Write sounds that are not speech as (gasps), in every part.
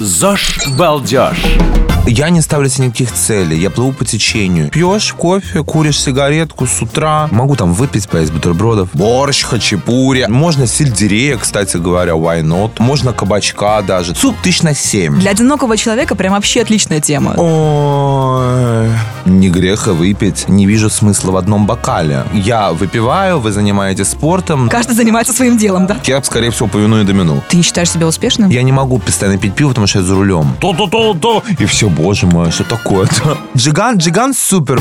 ЗОЖ Балдеж. Я не ставлю себе никаких целей, я плыву по течению. Пьешь кофе, куришь сигаретку с утра. Могу там выпить, поесть бутербродов. Борщ, хачапури. Можно сельдерея, кстати говоря, why not. Можно кабачка даже. Суп тысяч на семь. Для одинокого человека прям вообще отличная тема. Ой, не греха выпить. Не вижу смысла в одном бокале. Я выпиваю, вы занимаетесь спортом. Каждый занимается своим делом, да? Я, скорее всего, повину и домину. Ты не считаешь себя успешным? Я не могу постоянно пить пиво, потому что я за рулем. То-то-то-то. И все, боже мой, что такое-то? Джиган, Джиган супер.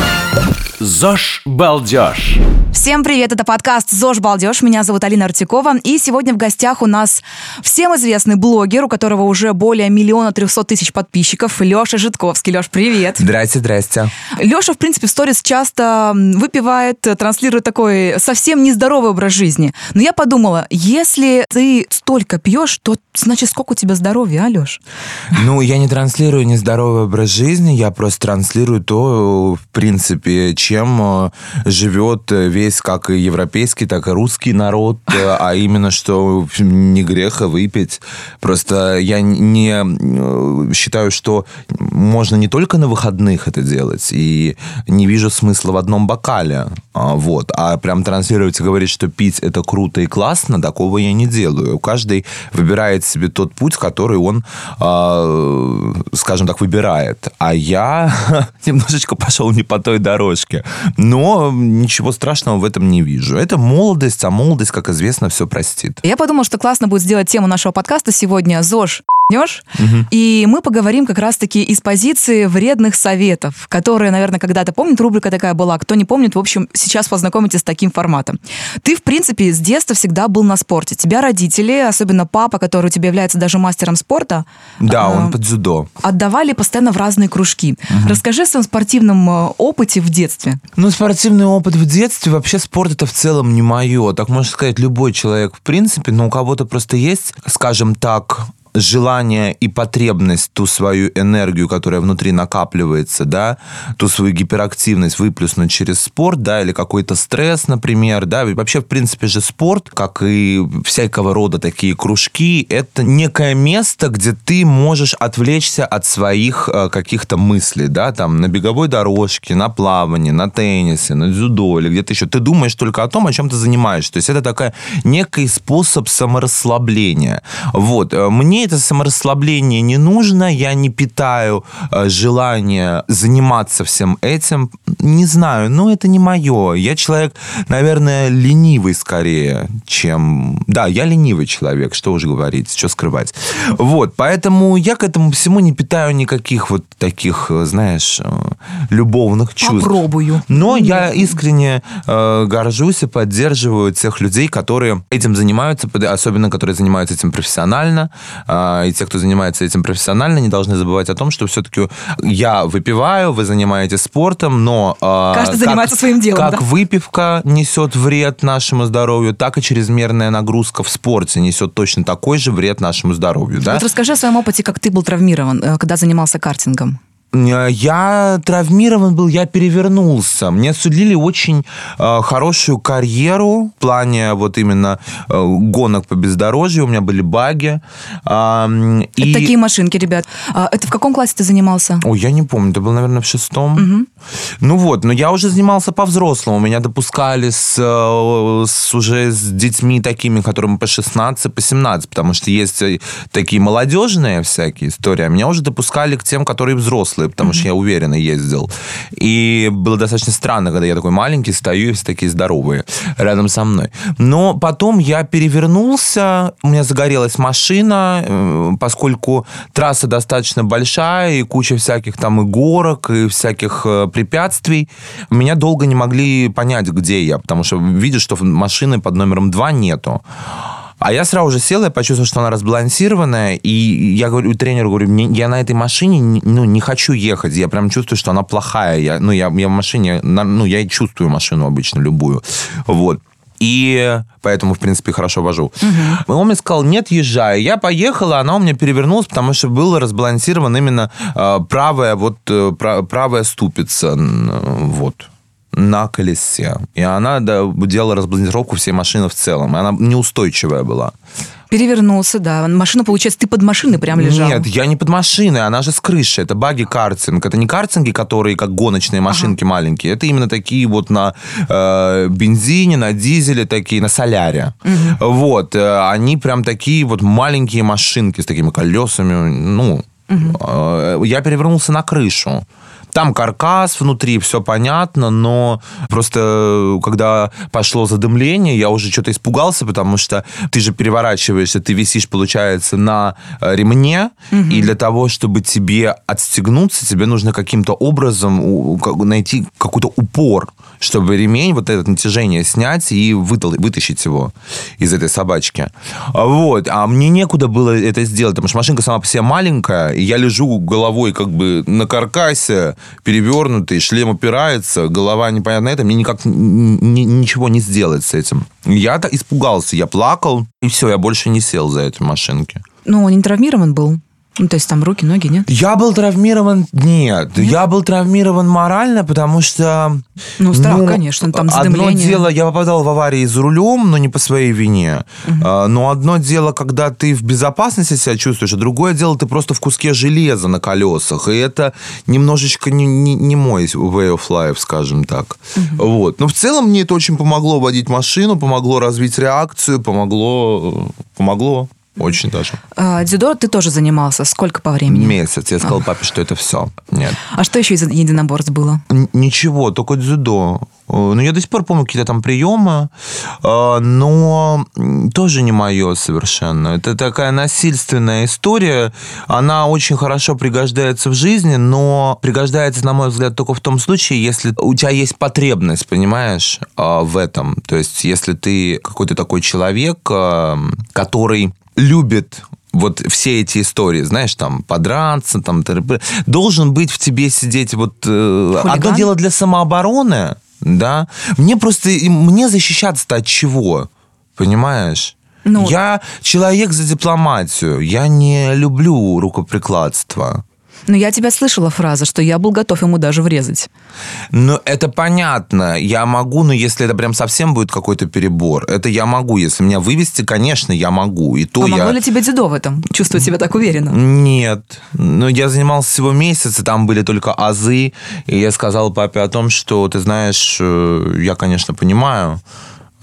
ЗОЖ Балдеж. Всем привет, это подкаст ЗОЖ Балдеж. Меня зовут Алина Артикова. И сегодня в гостях у нас всем известный блогер, у которого уже более миллиона трехсот тысяч подписчиков, Леша Житковский. Леш, привет. Здрасте, здрасте. Леша, в принципе, в сторис часто выпивает, транслирует такой совсем нездоровый образ жизни. Но я подумала, если ты столько пьешь, то значит сколько у тебя здоровья, а, Леш? Ну, я не транслирую нездоровый образ жизни, я просто транслирую то, в принципе, чем э, живет э, весь как и европейский, так и русский народ, э, а именно, что не греха выпить. Просто я не считаю, что можно не только на выходных это делать, и не вижу смысла в одном бокале, а, вот, а прям транслировать и говорить, что пить это круто и классно, такого я не делаю. Каждый выбирает себе тот путь, который он, а, скажем так, выбирает. А я (laughs) немножечко пошел не по той дорожке. Но ничего страшного в этом не вижу. Это молодость, а молодость, как известно, все простит. Я подумала, что классно будет сделать тему нашего подкаста сегодня ЗОЖ ***нешь. И мы поговорим как раз-таки из позиции вредных советов, которые, наверное, когда-то помнят, рубрика такая была. Кто не помнит, в общем, сейчас познакомитесь с таким форматом. Ты, в принципе, с детства всегда был на спорте. Тебя родители, особенно папа, который у тебя является даже мастером спорта, Да, а, он под дзюдо. отдавали постоянно в разные кружки. Расскажи о своем спортивном э, опыте в детстве. Ну, спортивный опыт в детстве, вообще спорт это в целом не мое. Так можно сказать, любой человек, в принципе, но у кого-то просто есть, скажем так, желание и потребность ту свою энергию, которая внутри накапливается, да, ту свою гиперактивность выплюснуть через спорт, да, или какой-то стресс, например, да, и вообще, в принципе же, спорт, как и всякого рода такие кружки, это некое место, где ты можешь отвлечься от своих э, каких-то мыслей, да, там, на беговой дорожке, на плавании, на теннисе, на дзюдо или где-то еще. Ты думаешь только о том, о чем ты занимаешься. То есть это такая некий способ саморасслабления. Вот. Э, Мне это саморасслабление не нужно, я не питаю э, желания заниматься всем этим. Не знаю, ну это не мое. Я человек, наверное, ленивый скорее, чем... Да, я ленивый человек, что уж говорить, что скрывать. Вот, поэтому я к этому всему не питаю никаких вот таких, э, знаешь, э, любовных чувств. Попробую. Но я искренне э, горжусь и поддерживаю тех людей, которые этим занимаются, особенно которые занимаются этим профессионально. Э, и те, кто занимается этим профессионально, не должны забывать о том, что все-таки я выпиваю, вы занимаетесь спортом, но... э, Каждый как- занимается своим делом, Как да? выпивка несет вред нашему здоровью, так и чрезмерная нагрузка в спорте несет точно такой же вред нашему здоровью. Да? Вот расскажи о своем опыте, как ты был травмирован, э, когда занимался картингом. Э, Я травмирован был, я перевернулся. Мне судили очень э, хорошую карьеру в плане вот именно э, гонок по бездорожью. У меня были баги. Ам, Это и- такие машинки, ребят. А, Это в каком классе ты занимался? Ой, я не помню, это был, наверное, в шестом. Ну вот, но я уже занимался по-взрослому. Меня допускали с, э, с уже с детьми такими, которым по 16, по 17, потому что есть э, такие молодежные всякие истории, а меня уже допускали к тем, которые взрослые, потому что я уверенно ездил. И было достаточно странно, когда я такой маленький стою, и все такие здоровые рядом со мной. Но потом я перевернулся, у меня загорелась машина, э, поскольку трасса достаточно большая, и куча всяких там и горок, и всяких э, препятствий, меня долго не могли понять, где я, потому что видят, что машины под номером 2 нету. А я сразу же сел, я почувствовал, что она разбалансированная, и я говорю тренеру, говорю, «Мне- я на этой машине не- ну, не хочу ехать, я прям чувствую, что она плохая. Я, ну, я, я в машине, ну, я и чувствую машину обычно, любую. Вот. И поэтому, в принципе, хорошо вожу. Он мне сказал, нет, езжай. Я поехал, а она у меня перевернулась, потому что было разбалансирован именно э, правая, вот, э, пра- правая ступица. Вот на колесе. И она делала разбалансировку всей машины в целом. Она неустойчивая была. Перевернулся, да. Машина, получается, ты под машиной прям лежал. Нет, я не под машиной, она же с крыши. Это баги-картинг. Это не картинги, которые как гоночные машинки маленькие. Это именно такие вот на э, бензине, на дизеле, такие, на соляре. Вот. э, они прям такие вот маленькие машинки с такими колесами. Ну, э, я перевернулся на крышу. Там каркас внутри, все понятно, но просто э, когда пошло задымление, я уже что-то испугался, потому что ты же переворачиваешься, ты висишь, получается, на э, ремне, и для того, чтобы тебе отстегнуться, тебе нужно каким-то образом найти какой-то упор, чтобы ремень, вот это натяжение снять и вытащить его из этой собачки. Вот. А мне некуда было это сделать, потому что машинка сама по себе маленькая, и я лежу головой как бы на каркасе, перевернутый, шлем упирается, голова непонятно это, мне никак ничего не сделать с этим. Я-то испугался, я плакал, и все, я больше не сел за этой машинки. Ну, он не травмирован был. Ну, то есть там руки, ноги, нет? Я был травмирован... Нет, я был травмирован морально, потому что... Ну, страх, конечно, там Одно задымление. дело, я попадал в аварии за рулем, но не по своей вине. А, Но одно дело, когда ты в безопасности себя чувствуешь, а другое дело, ты просто в куске железа на колесах. И это немножечко не, не, не мой way of life, скажем так. Вот. Но в целом мне это очень помогло водить машину, помогло развить реакцию, помогло... Помогло. Очень даже. А, дзюдо ты тоже занимался. Сколько по времени? Месяц. Я сказал папе, что это все. Нет. А что еще из единоборств было? Н- Ничего, только дзюдо. Э, Ну, я до сих пор помню какие-то там приемы, э, но тоже не мое совершенно. Это такая насильственная история. Она очень хорошо пригождается в жизни, но пригождается, на мой взгляд, только в том случае, если у тебя есть потребность, понимаешь, э, в этом. То есть, если ты какой-то такой человек, который любит вот все эти истории, знаешь, там, подраться, там, должен быть в тебе сидеть вот... э, Хулиган? одно дело для самообороны, да, мне просто, мне защищаться-то от чего, понимаешь? Ну- Я человек за дипломатию, я не люблю рукоприкладство. Ну, я тебя слышала фраза, что я был готов ему даже врезать. Ну, это понятно. Я могу, но если это прям совсем будет какой-то перебор, это я могу. Если меня вывести, конечно, я могу. И то Помогло я... ли тебе дзюдо в этом? Чувствовать себя так уверенно? Нет. Ну, я занимался всего месяц, и там были только азы. И я сказал папе о том, что, ты знаешь, э, я, конечно, понимаю,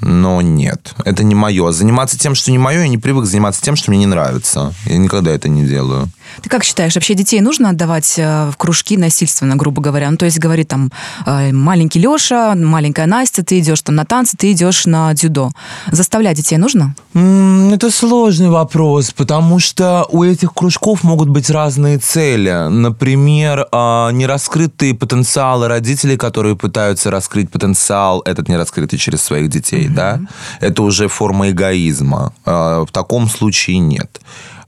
но нет, это не мое. Заниматься тем, что не мое, я не привык заниматься тем, что мне не нравится. Я никогда это не делаю. Ты как считаешь, вообще детей нужно отдавать э, в кружки насильственно, грубо говоря? Ну, то есть говорит там э, маленький Леша, маленькая Настя, ты идешь там на танцы, ты идешь на дзюдо. Заставлять детей нужно? Это сложный вопрос, потому что у этих кружков могут быть разные цели. Например, а, нераскрытые потенциалы родителей, которые пытаются раскрыть потенциал этот нераскрытый через своих детей, да? Это уже форма эгоизма. А, В таком случае нет.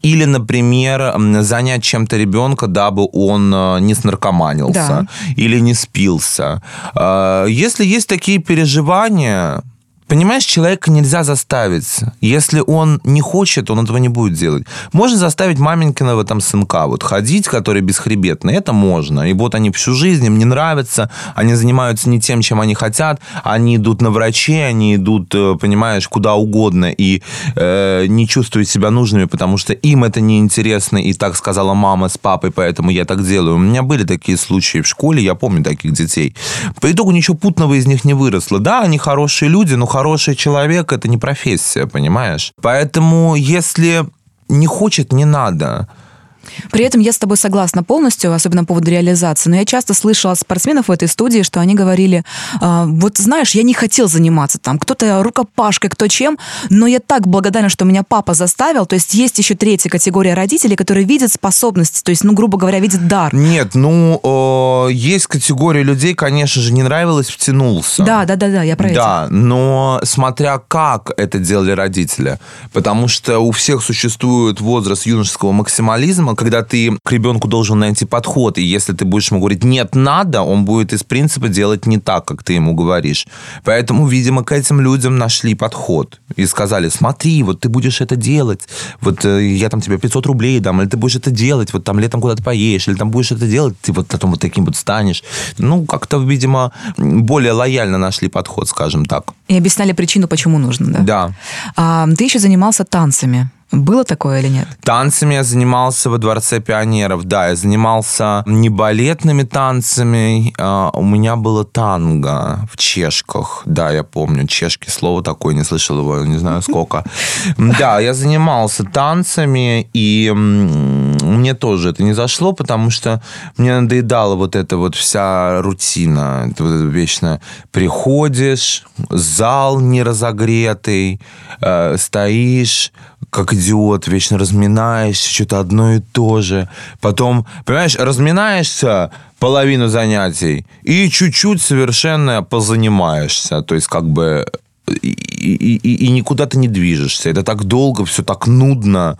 Или, например, занять чем-то ребенка, дабы он э, не снаркоманился Да. или не спился. А, Если есть такие переживания, Понимаешь, человека нельзя заставить. Если он не хочет, он этого не будет делать. Можно заставить маменькиного там сынка вот ходить, который бесхребетный. Это можно. И вот они всю жизнь, им не нравится, они занимаются не тем, чем они хотят, они идут на врачей, они идут, э, понимаешь, куда угодно и э, не чувствуют себя нужными, потому что им это неинтересно, и так сказала мама с папой, поэтому я так делаю. У меня были такие случаи в школе, я помню таких детей. По итогу ничего путного из них не выросло. Да, они хорошие люди, но хороший человек – это не профессия, понимаешь? Поэтому если не хочет, не надо. При этом я с тобой согласна полностью, особенно по поводу реализации. Но я часто слышала от спортсменов в этой студии, что они говорили, «А, вот знаешь, я не хотел заниматься там, кто-то рукопашкой, кто чем, но я так благодарна, что меня папа заставил. То есть есть еще третья категория родителей, которые видят способности, то есть, ну, грубо говоря, видят дар. Нет, ну, есть категория людей, конечно же, не нравилось, втянулся. Да, да, да, да, я про это. Да, но смотря как это делали родители. Потому что у всех существует возраст юношеского максимализма, когда ты к ребенку должен найти подход. И если ты будешь ему говорить «нет, надо», он будет из принципа делать не так, как ты ему говоришь. Поэтому, видимо, к этим людям нашли подход. И сказали «смотри, вот ты будешь это делать, вот э, я там тебе 500 рублей дам, или ты будешь это делать, вот там летом куда-то поедешь, или там будешь это делать, ты вот потом вот таким вот станешь». Ну, как-то, видимо, более лояльно нашли подход, скажем так. И объясняли причину, почему нужно, да? Да. А, ты еще занимался танцами. Было такое или нет? Танцами я занимался во Дворце пионеров, да. Я занимался не балетными танцами, а у меня было танго в чешках. Да, я помню, чешки, слово такое, не слышал его, не знаю сколько. Да, я занимался танцами, и мне тоже это не зашло, потому что мне надоедала вот эта вот вся рутина. Вот вечно приходишь, зал не разогретый, э, стоишь, как идиот, вечно разминаешься, что-то одно и то же. Потом, понимаешь, разминаешься половину занятий и чуть-чуть совершенно позанимаешься. То есть как бы и, и, и, и никуда ты не движешься. Это так долго, все так нудно.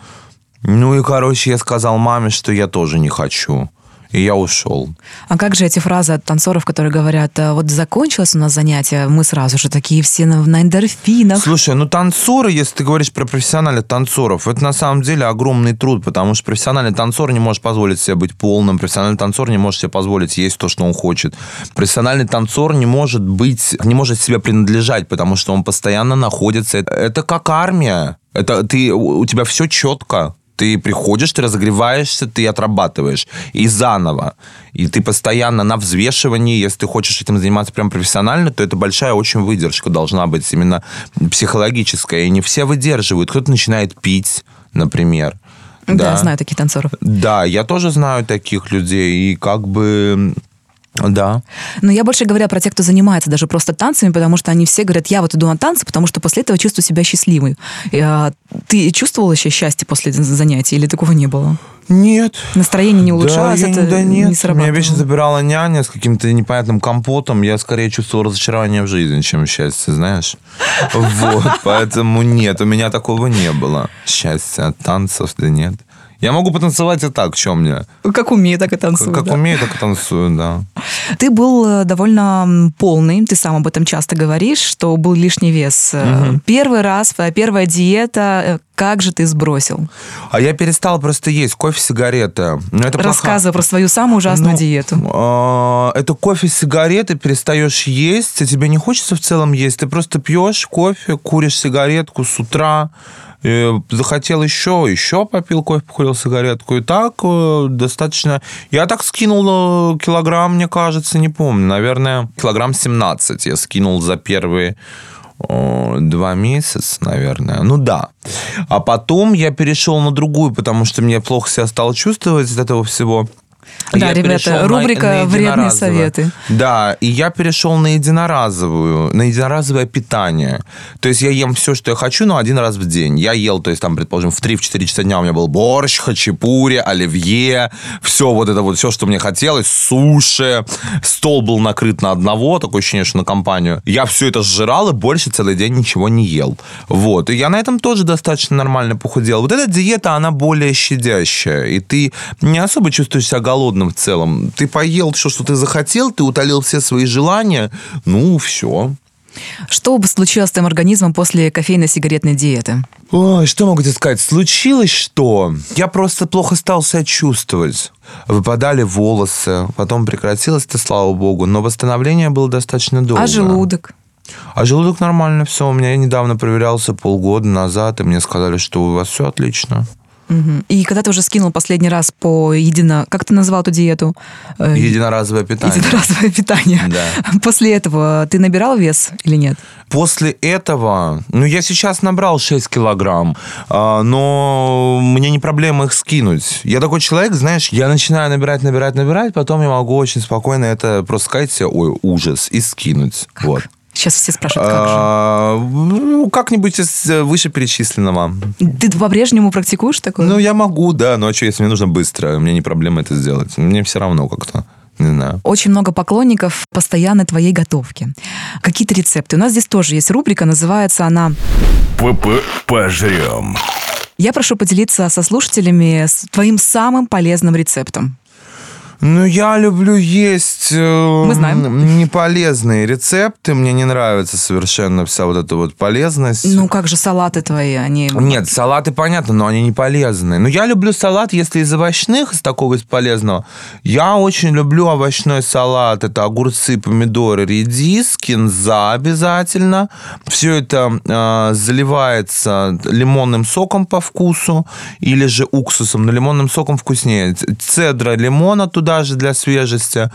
Ну и, короче, я сказал маме, что я тоже не хочу и я ушел. А как же эти фразы от танцоров, которые говорят, «А вот закончилось у нас занятие, мы сразу же такие все на, на эндорфинах? Слушай, ну танцоры, если ты говоришь про профессиональных танцоров, это на самом деле огромный труд, потому что профессиональный танцор не может позволить себе быть полным, профессиональный танцор не может себе позволить есть то, что он хочет. Профессиональный танцор не может быть, не может себе принадлежать, потому что он постоянно находится. Это как армия. Это ты, у тебя все четко. Ты приходишь, ты разогреваешься, ты отрабатываешь. И заново. И ты постоянно на взвешивании. Если ты хочешь этим заниматься прям профессионально, то это большая очень выдержка должна быть именно психологическая. И не все выдерживают. Кто-то начинает пить, например. Да, да, знаю таких танцоров. Да, я тоже знаю таких людей. И как бы да. Но я больше говорю про тех, кто занимается даже просто танцами, потому что они все говорят, я вот иду на танцы, потому что после этого чувствую себя счастливой. А, ты чувствовал еще счастье после занятий или такого не было? Нет. Настроение не улучшалось, да, это да, нет. не срабатывало? Меня вечно забирала няня с каким-то непонятным компотом. Я скорее чувствовал разочарование в жизни, чем счастье, знаешь. Вот, поэтому нет, у меня такого не было. Счастья от танцев, да нет. Я могу потанцевать и так, что мне. Как умею, так и танцую. Как да. умею, так и танцую, да. (laughs) Ты был э, довольно полный, ты сам об этом часто говоришь, что был лишний вес. Угу. Первый раз, первая диета, э, как же ты сбросил? А я перестал просто есть кофе, сигареты. Но это Рассказывай плохо. про свою самую ужасную ну, диету. Э, это кофе, сигареты, перестаешь есть, а тебе не хочется в целом есть. Ты просто пьешь кофе, куришь сигаретку с утра, захотел еще, еще попил кофе, покурил сигаретку. И так э, достаточно... Я так скинул э, килограмм, мне кажется, не помню. Наверное, килограмм 17 я скинул за первые два месяца, наверное. Ну да. А потом я перешел на другую, потому что мне плохо себя стало чувствовать от этого всего. Да, я ребята, рубрика на, на «Вредные советы». Да, и я перешел на единоразовую, на единоразовое питание. То есть я ем все, что я хочу, но один раз в день. Я ел, то есть там, предположим, в 3-4 часа дня у меня был борщ, хачапури, оливье, все вот это вот, все, что мне хотелось, суши, стол был накрыт на одного, такое ощущение, что на компанию. Я все это сжирал и больше целый день ничего не ел. Вот, и я на этом тоже достаточно нормально похудел. Вот эта диета, она более щадящая, и ты не особо чувствуешь себя голодным голодным в целом. Ты поел все, что ты захотел, ты утолил все свои желания, ну, все. Что бы случилось с твоим организмом после кофейно-сигаретной диеты? Ой, что могу тебе сказать? Случилось что? Я просто плохо стал себя чувствовать. Выпадали волосы, потом прекратилось это, слава богу, но восстановление было достаточно долго. А желудок? А желудок нормально все. У меня я недавно проверялся полгода назад, и мне сказали, что у вас все отлично. Угу. И когда ты уже скинул последний раз по едино... Как ты назвал эту диету? Э, Единоразовое питание. Единоразовое питание. Да. (laughs) После этого ты набирал вес или нет? После этого... Ну, я сейчас набрал 6 килограмм, а, но мне не проблема их скинуть. Я такой человек, знаешь, я начинаю набирать, набирать, набирать, потом я могу очень спокойно это просто сказать себе, ой, ужас, и скинуть. Как? Вот. Сейчас все спрашивают, как же? А, ну, как-нибудь из э, вышеперечисленного. Ты по-прежнему практикуешь такое? Ну, я могу, да. Но а что, если мне нужно быстро? Мне не проблема это сделать. Мне все равно как-то. Не знаю. Очень много поклонников постоянно твоей готовки. Какие-то рецепты. У нас здесь тоже есть рубрика, называется она ПП пожрем. Я прошу поделиться со слушателями с твоим самым полезным рецептом. Ну, я люблю есть э, Мы знаем. неполезные рецепты. Мне не нравится совершенно вся вот эта вот полезность. Ну как же салаты твои, они... Нет, салаты понятно, но они не полезные. Но я люблю салат, если из овощных, из такого из полезного. Я очень люблю овощной салат. Это огурцы, помидоры, редис, кинза обязательно. Все это э, заливается лимонным соком по вкусу или же уксусом. Но лимонным соком вкуснее. Цедра лимона туда же для свежести.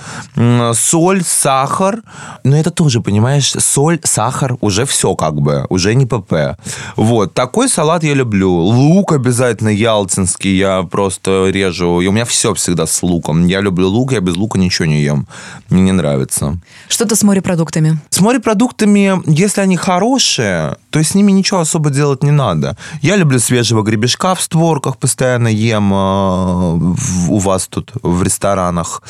Соль, сахар. Но это тоже, понимаешь, соль, сахар, уже все как бы, уже не ПП. Вот, такой салат я люблю. Лук обязательно ялтинский, я просто режу. И у меня все всегда с луком. Я люблю лук, я без лука ничего не ем. Мне не нравится. Что-то с морепродуктами. С морепродуктами, если они хорошие, то с ними ничего особо делать не надо. Я люблю свежего гребешка в створках, постоянно ем в- у вас тут в ресторанах.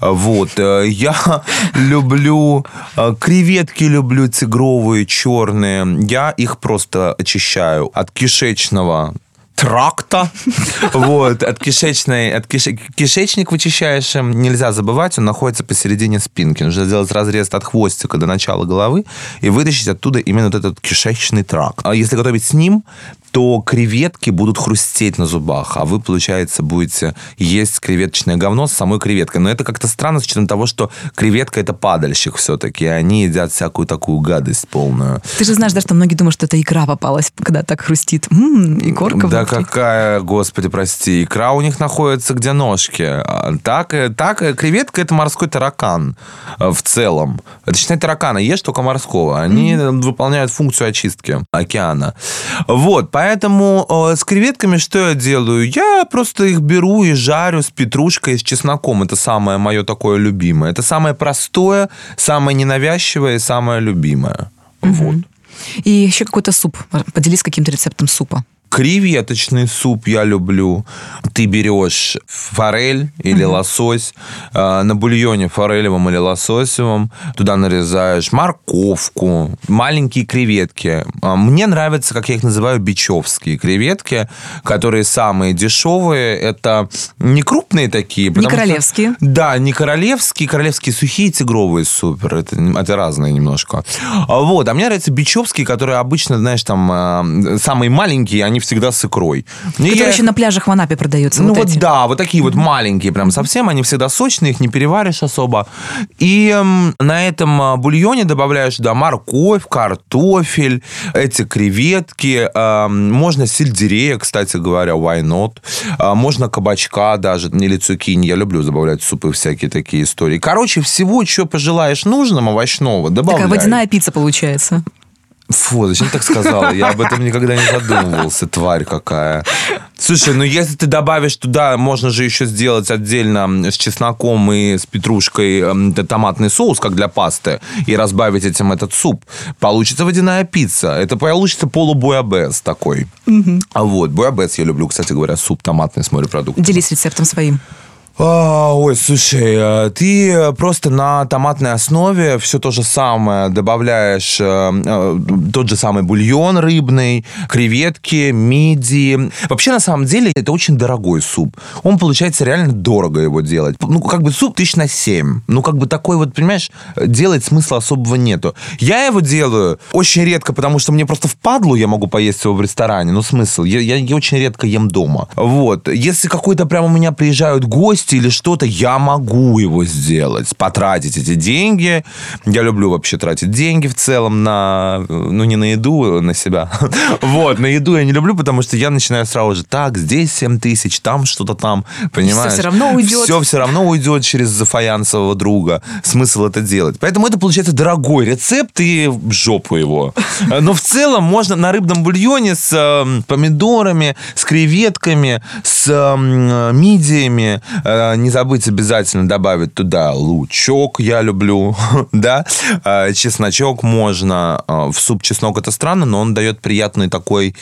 Вот. Э, Я (laughs) люблю э, креветки, люблю тигровые, черные. Я их просто очищаю от кишечного тракта. (laughs) Вот, от кишечной, от кише- кишечник вычищаешь, им, нельзя забывать, он находится посередине спинки. Нужно сделать разрез от хвостика до начала головы и вытащить оттуда именно вот этот кишечный тракт. А если готовить с ним, то креветки будут хрустеть на зубах, а вы, получается, будете есть креветочное говно с самой креветкой. Но это как-то странно с учетом того, что креветка – это падальщик все-таки, и они едят всякую такую гадость полную. Ты же знаешь, да, что многие думают, что это икра попалась, когда так хрустит. М, икорка Да внутри. какая, господи, прости, икра у них находится где ножки. А Так, э, так э, креветка это морской таракан э, в целом. Это считай таракана, ешь только морского. Они э, выполняют функцию очистки океана. Вот, поэтому э, с креветками что я делаю? Я просто их беру и жарю с петрушкой и с чесноком. Это самое мое такое любимое. Это самое простое, самое ненавязчивое и самое любимое. Вот. И еще какой-то суп. Поделись каким-то рецептом супа. Креветочный суп я люблю. Ты берешь форель или лосось, э, на бульоне форелевом или лососевом, туда нарезаешь морковку, маленькие креветки. А Мне нравятся, как я их называю, бичевские креветки, которые самые дешевые. Это не крупные такие. что- королевские. да, не королевские, королевские сухие, тигровые супер. Это, это разные немножко. А Вот, а мне нравятся бичевские, которые обычно, знаешь, там самые маленькие, они всегда с икрой. Которые я еще на пляжах в Анапе продаются. ну вот вот да, вот такие вот маленькие прям совсем, они всегда сочные, их не переваришь особо. И эм, на этом а, бульоне добавляешь туда морковь, картофель, эти креветки, эм, можно сельдерея, кстати говоря, why not, А, можно кабачка даже, или цукини, я люблю добавлять в супы всякие такие истории. Короче, всего, что пожелаешь нужным овощного, добавляй. Такая водяная пицца получается. Фу, зачем так сказала? Я об этом никогда не задумывался, тварь какая. Слушай, ну если ты добавишь туда, можно же еще сделать отдельно с чесноком и с петрушкой томатный соус, как для пасты, и разбавить этим этот суп. Получится водяная пицца. Это получится полубуябес такой. А вот, буябес я люблю, кстати говоря, суп томатный с морепродуктами. Делись рецептом своим. А, ой, слушай, э, ты просто на томатной основе все то же самое добавляешь, э, э, тот же самый бульон рыбный, креветки, мидии. Вообще, на самом деле, это очень дорогой суп. Он получается реально дорого его делать. Ну, как бы суп тысяч на семь. Ну, как бы такой вот, понимаешь, делать смысла особого нету. Я его делаю очень редко, потому что мне просто впадлу я могу поесть его в ресторане. Ну, смысл? Я, я, я очень редко ем дома. Вот. Если какой-то прям у меня приезжают гости или что-то, я могу его сделать, потратить эти деньги. Я люблю вообще тратить деньги в целом на, ну, не на еду, на себя. (laughs) Вот, на еду я не люблю, потому что я начинаю сразу же, так, здесь 7 тысяч, там что-то там, понимаешь? всё равно уйдет. Все все равно уйдет через фаянсового друга. Смысл это делать. Поэтому это получается дорогой рецепт и в жопу его. (laughs) Но в целом можно на рыбном бульоне с э, помидорами, с креветками, с э, мидиями. Э, не забыть обязательно добавить туда лучок, я люблю, (laughs) да, Э, чесночок можно. Э, В суп чеснок это странно, но он дает приятный такой,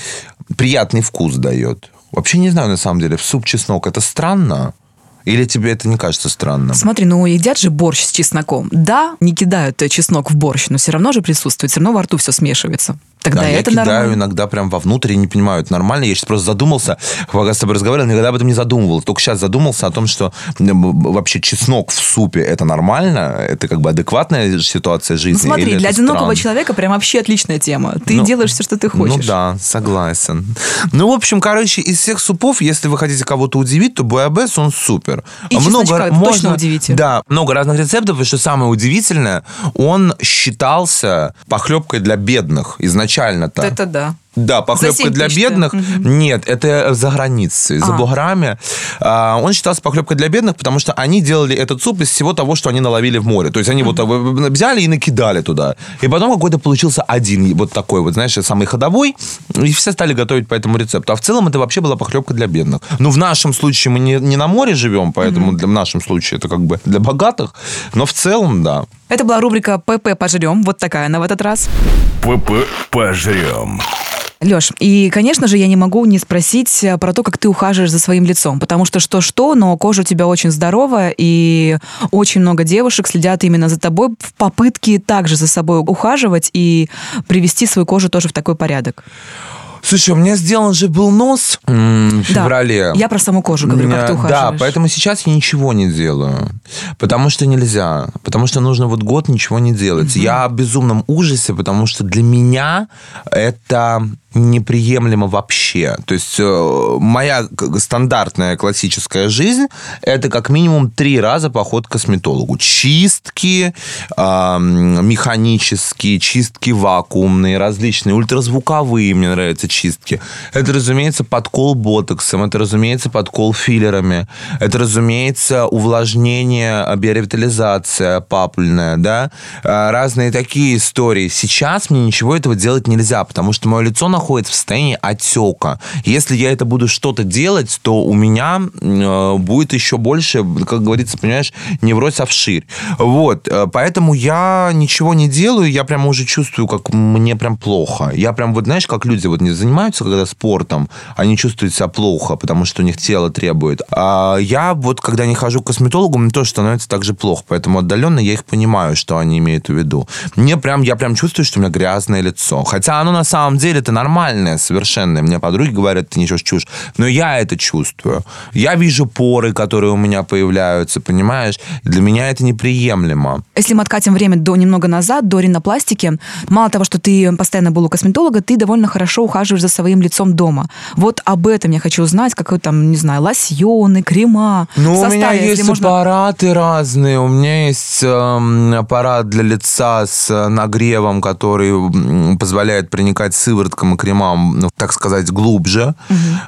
приятный вкус дает. Вообще не знаю, на самом деле, в суп чеснок это странно? Или тебе это не кажется странным? Смотри, ну едят же борщ с чесноком. Да, не кидают чеснок в борщ, но все равно же присутствует, все равно во рту все смешивается. Тогда да, это я кидаю нормально. иногда прям вовнутрь и не понимаю, это нормально. Я сейчас просто задумался, пока с тобой разговаривал, никогда об этом не задумывал. Только сейчас задумался о том, что вообще чеснок в супе это нормально, это как бы адекватная ситуация Ну, жизни. смотри, или для одинокого странно? человека прям вообще отличная тема. Ты Ну, делаешь все, что ты хочешь. Ну да, согласен. Ну, в общем, короче, из всех супов, если вы хотите кого-то удивить, то буябес, он супер. И чесночка точно удивите. Да, много разных рецептов, и что самое удивительное, он считался похлебкой для бедных изначально-то. Это да. Да, похлебка 7 для бедных. да. Нет, это за границей, за А. буграми. А, Он считался похлебкой для бедных, потому что они делали этот суп из всего того, что они наловили в море. То есть они вот э, взяли и накидали туда. И потом какой-то получился один вот такой вот, знаешь, самый ходовой. И все стали готовить по этому рецепту. А в целом это вообще была похлебка для бедных. Ну, в нашем случае мы не, не на море живем, поэтому для, в нашем случае это как бы для богатых. Но в целом, да. Это была рубрика «ПП пожрем». Вот такая она в этот раз. ПП пожрем. Леш, и, конечно же, я не могу не спросить э, про то, как ты ухаживаешь за своим лицом, потому что что-что, но кожа у тебя очень здоровая, и очень много девушек следят именно за тобой в попытке также за собой ухаживать и привести свою кожу тоже в такой порядок. Слушай, у меня сделан же был нос м, в Да, феврале. я про саму кожу говорю, как ты Меня- ухаживаешь. Да, поэтому сейчас я ничего не делаю. Потому что нельзя. Потому что нужно вот год ничего не делать. Я в безумном ужасе, потому что для меня это неприемлемо вообще. То есть э, моя стандартная классическая жизнь это как минимум три раза поход к косметологу. Чистки ам, механические, чистки вакуумные, различные, ультразвуковые мне нравятся чистки. Это, разумеется, подкол ботоксом, это, разумеется, подкол филлерами, это, разумеется, увлажнение, биоревитализация папульная, да, А, разные такие истории. Сейчас мне ничего этого делать нельзя, потому что мое лицо находится в состоянии отека. Если я это буду что-то делать, то у меня э, будет еще больше, как говорится, понимаешь, невроз вширь. Вот, э, поэтому я ничего не делаю, я прямо уже чувствую, как мне прям плохо. Я прям, вот знаешь, как люди вот не занимаются, когда спортом, они чувствуют себя плохо, потому что у них тело требует. А я вот, когда не хожу к косметологу, мне тоже становится так же плохо, поэтому отдаленно я их понимаю, что они имеют в виду. Мне прям, я прям чувствую, что у меня грязное лицо. Хотя оно на самом деле это нормальное, совершенное. Мне подруги говорят, ты несешь чушь. Но я это чувствую. Я вижу поры, которые у меня появляются, понимаешь? Для меня это неприемлемо. Если мы откатим время до немного назад, до ринопластики, мало того, что ты постоянно был у косметолога, ты довольно хорошо ухаживаешь за своим лицом дома. Вот об этом я хочу узнать, какой там, не знаю, лосьоны, крема, Ну, у меня есть можно... аппараты разные. У меня есть эм, аппарат для лица с э, нагревом, который позволяет проникать сывороткам и кремам, ну, так сказать, глубже.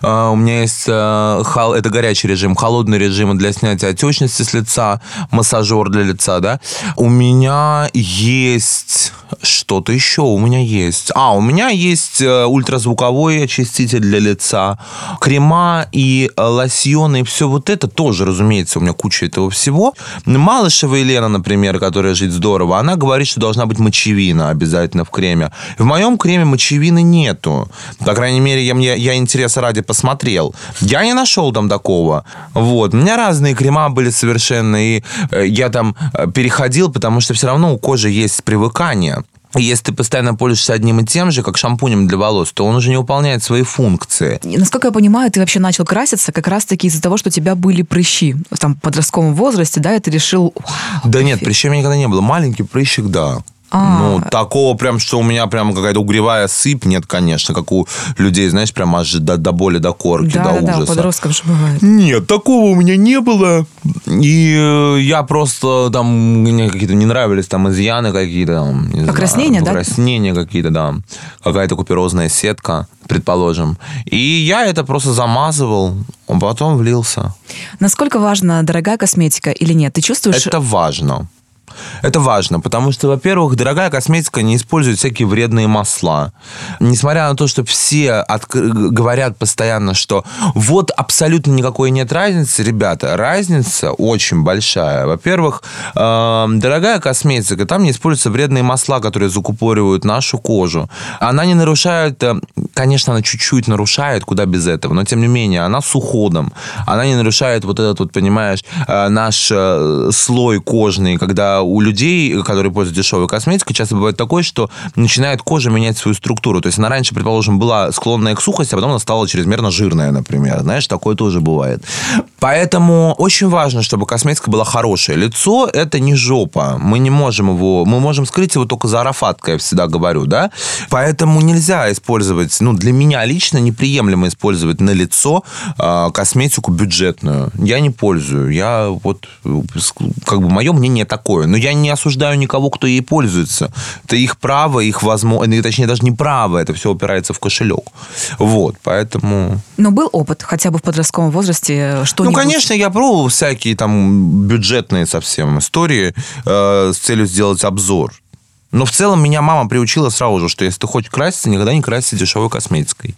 Э, у меня есть, хол- это горячий режим, холодный режим для снятия отечности с лица, массажер для лица, да. У меня есть что-то еще, у меня есть. А, у меня есть э, ультразвуковой очиститель для лица, крема и лосьоны, и все вот это тоже, разумеется, у меня куча этого всего. Малышева Елена, например, которая жить здорово, она говорит, что должна быть мочевина обязательно в креме. В моем креме мочевины нету. По крайней мере, я, мне, я интереса ради посмотрел. Я не нашел там такого. Вот. У меня разные крема были совершенно, и э, я там э, переходил, потому что все равно у кожи есть привыкание. Если ты постоянно пользуешься одним и тем же, как шампунем для волос, то он уже не выполняет свои функции. И, Насколько я понимаю, ты вообще начал краситься как раз-таки из-за того, что у тебя были прыщи. Там, в подростковом возрасте, да, и ты решил... «Вау, Да нет, эффект». прыщей у меня никогда не было. Маленький прыщик, да. А. Ну, такого прям, что у меня прям какая-то угревая сыпь, нет, конечно, как у людей, знаешь, прям аж до, до боли, до корки, Да, до да, да, ужаса. подростков же бывает. Нет, такого у меня не было. И э, я просто там, мне какие-то не нравились там изъяны какие-то. Там, не знаю, Покраснения, да? Покраснения какие-то, да. Какая-то куперозная сетка, предположим. И я это просто замазывал, а потом влился. Насколько важна дорогая косметика или нет? Ты чувствуешь... Это важно. Это важно, потому что, во-первых, дорогая косметика не использует всякие вредные масла. Несмотря на то, что все откр- говорят постоянно, что вот абсолютно никакой нет разницы, ребята, разница очень большая. Во-первых, э, дорогая косметика, там не используются вредные масла, которые закупоривают нашу кожу. Она не нарушает, э, конечно, она чуть-чуть нарушает, куда без этого, но тем не менее, она с уходом. Она не нарушает вот этот вот, понимаешь, э, наш э, слой кожный, когда у людей, которые пользуются дешевой косметикой, часто бывает такое, что начинает кожа менять свою структуру. То есть она раньше, предположим, была склонная к сухости, а потом она стала чрезмерно жирная, например. Знаешь, такое тоже бывает. Поэтому очень важно, чтобы косметика была хорошая. Лицо – это не жопа. Мы не можем его... Мы можем скрыть его только за арафаткой, я всегда говорю, да? Поэтому нельзя использовать... Ну, для меня лично неприемлемо использовать на лицо э, косметику бюджетную. Я не пользую. Я вот... Как бы мое мнение такое. Но я не осуждаю никого, кто ей пользуется. Это их право, их возможность... Точнее, даже не право. Это все упирается в кошелек. Вот, поэтому... Но был опыт хотя бы в подростковом возрасте? Что ну, конечно, я пробовал всякие там бюджетные совсем истории э, с целью сделать обзор. Но в целом меня мама приучила сразу же, что если ты хочешь краситься, никогда не красься дешевой косметикой.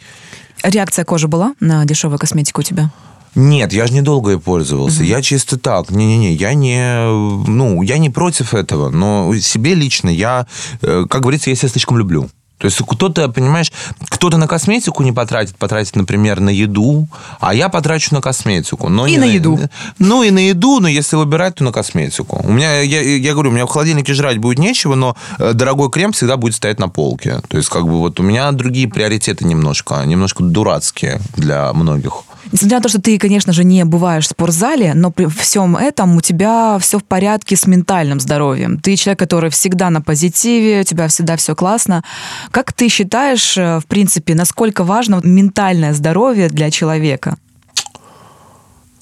Реакция кожи была на дешевую косметику у тебя? Нет, я же недолго ей пользовался. Угу. Я чисто так. Не-не-не, я не, ну, я не против этого. Но себе лично я, э, как говорится, я себя слишком люблю. То есть кто-то, понимаешь, кто-то на косметику не потратит, потратит, например, на еду, а я потрачу на косметику. Но и на, на еду. Ну, и на еду, но если выбирать, то на косметику. У меня, я, я говорю, у меня в холодильнике жрать будет нечего, но э, дорогой крем всегда будет стоять на полке. То есть, как бы вот у меня другие приоритеты немножко, немножко дурацкие для многих. Несмотря на то, что ты, конечно же, не бываешь в спортзале, но при всем этом у тебя все в порядке с ментальным здоровьем. Ты человек, который всегда на позитиве, у тебя всегда все классно. Как ты считаешь, э, в принципе, насколько важно ментальное здоровье для человека?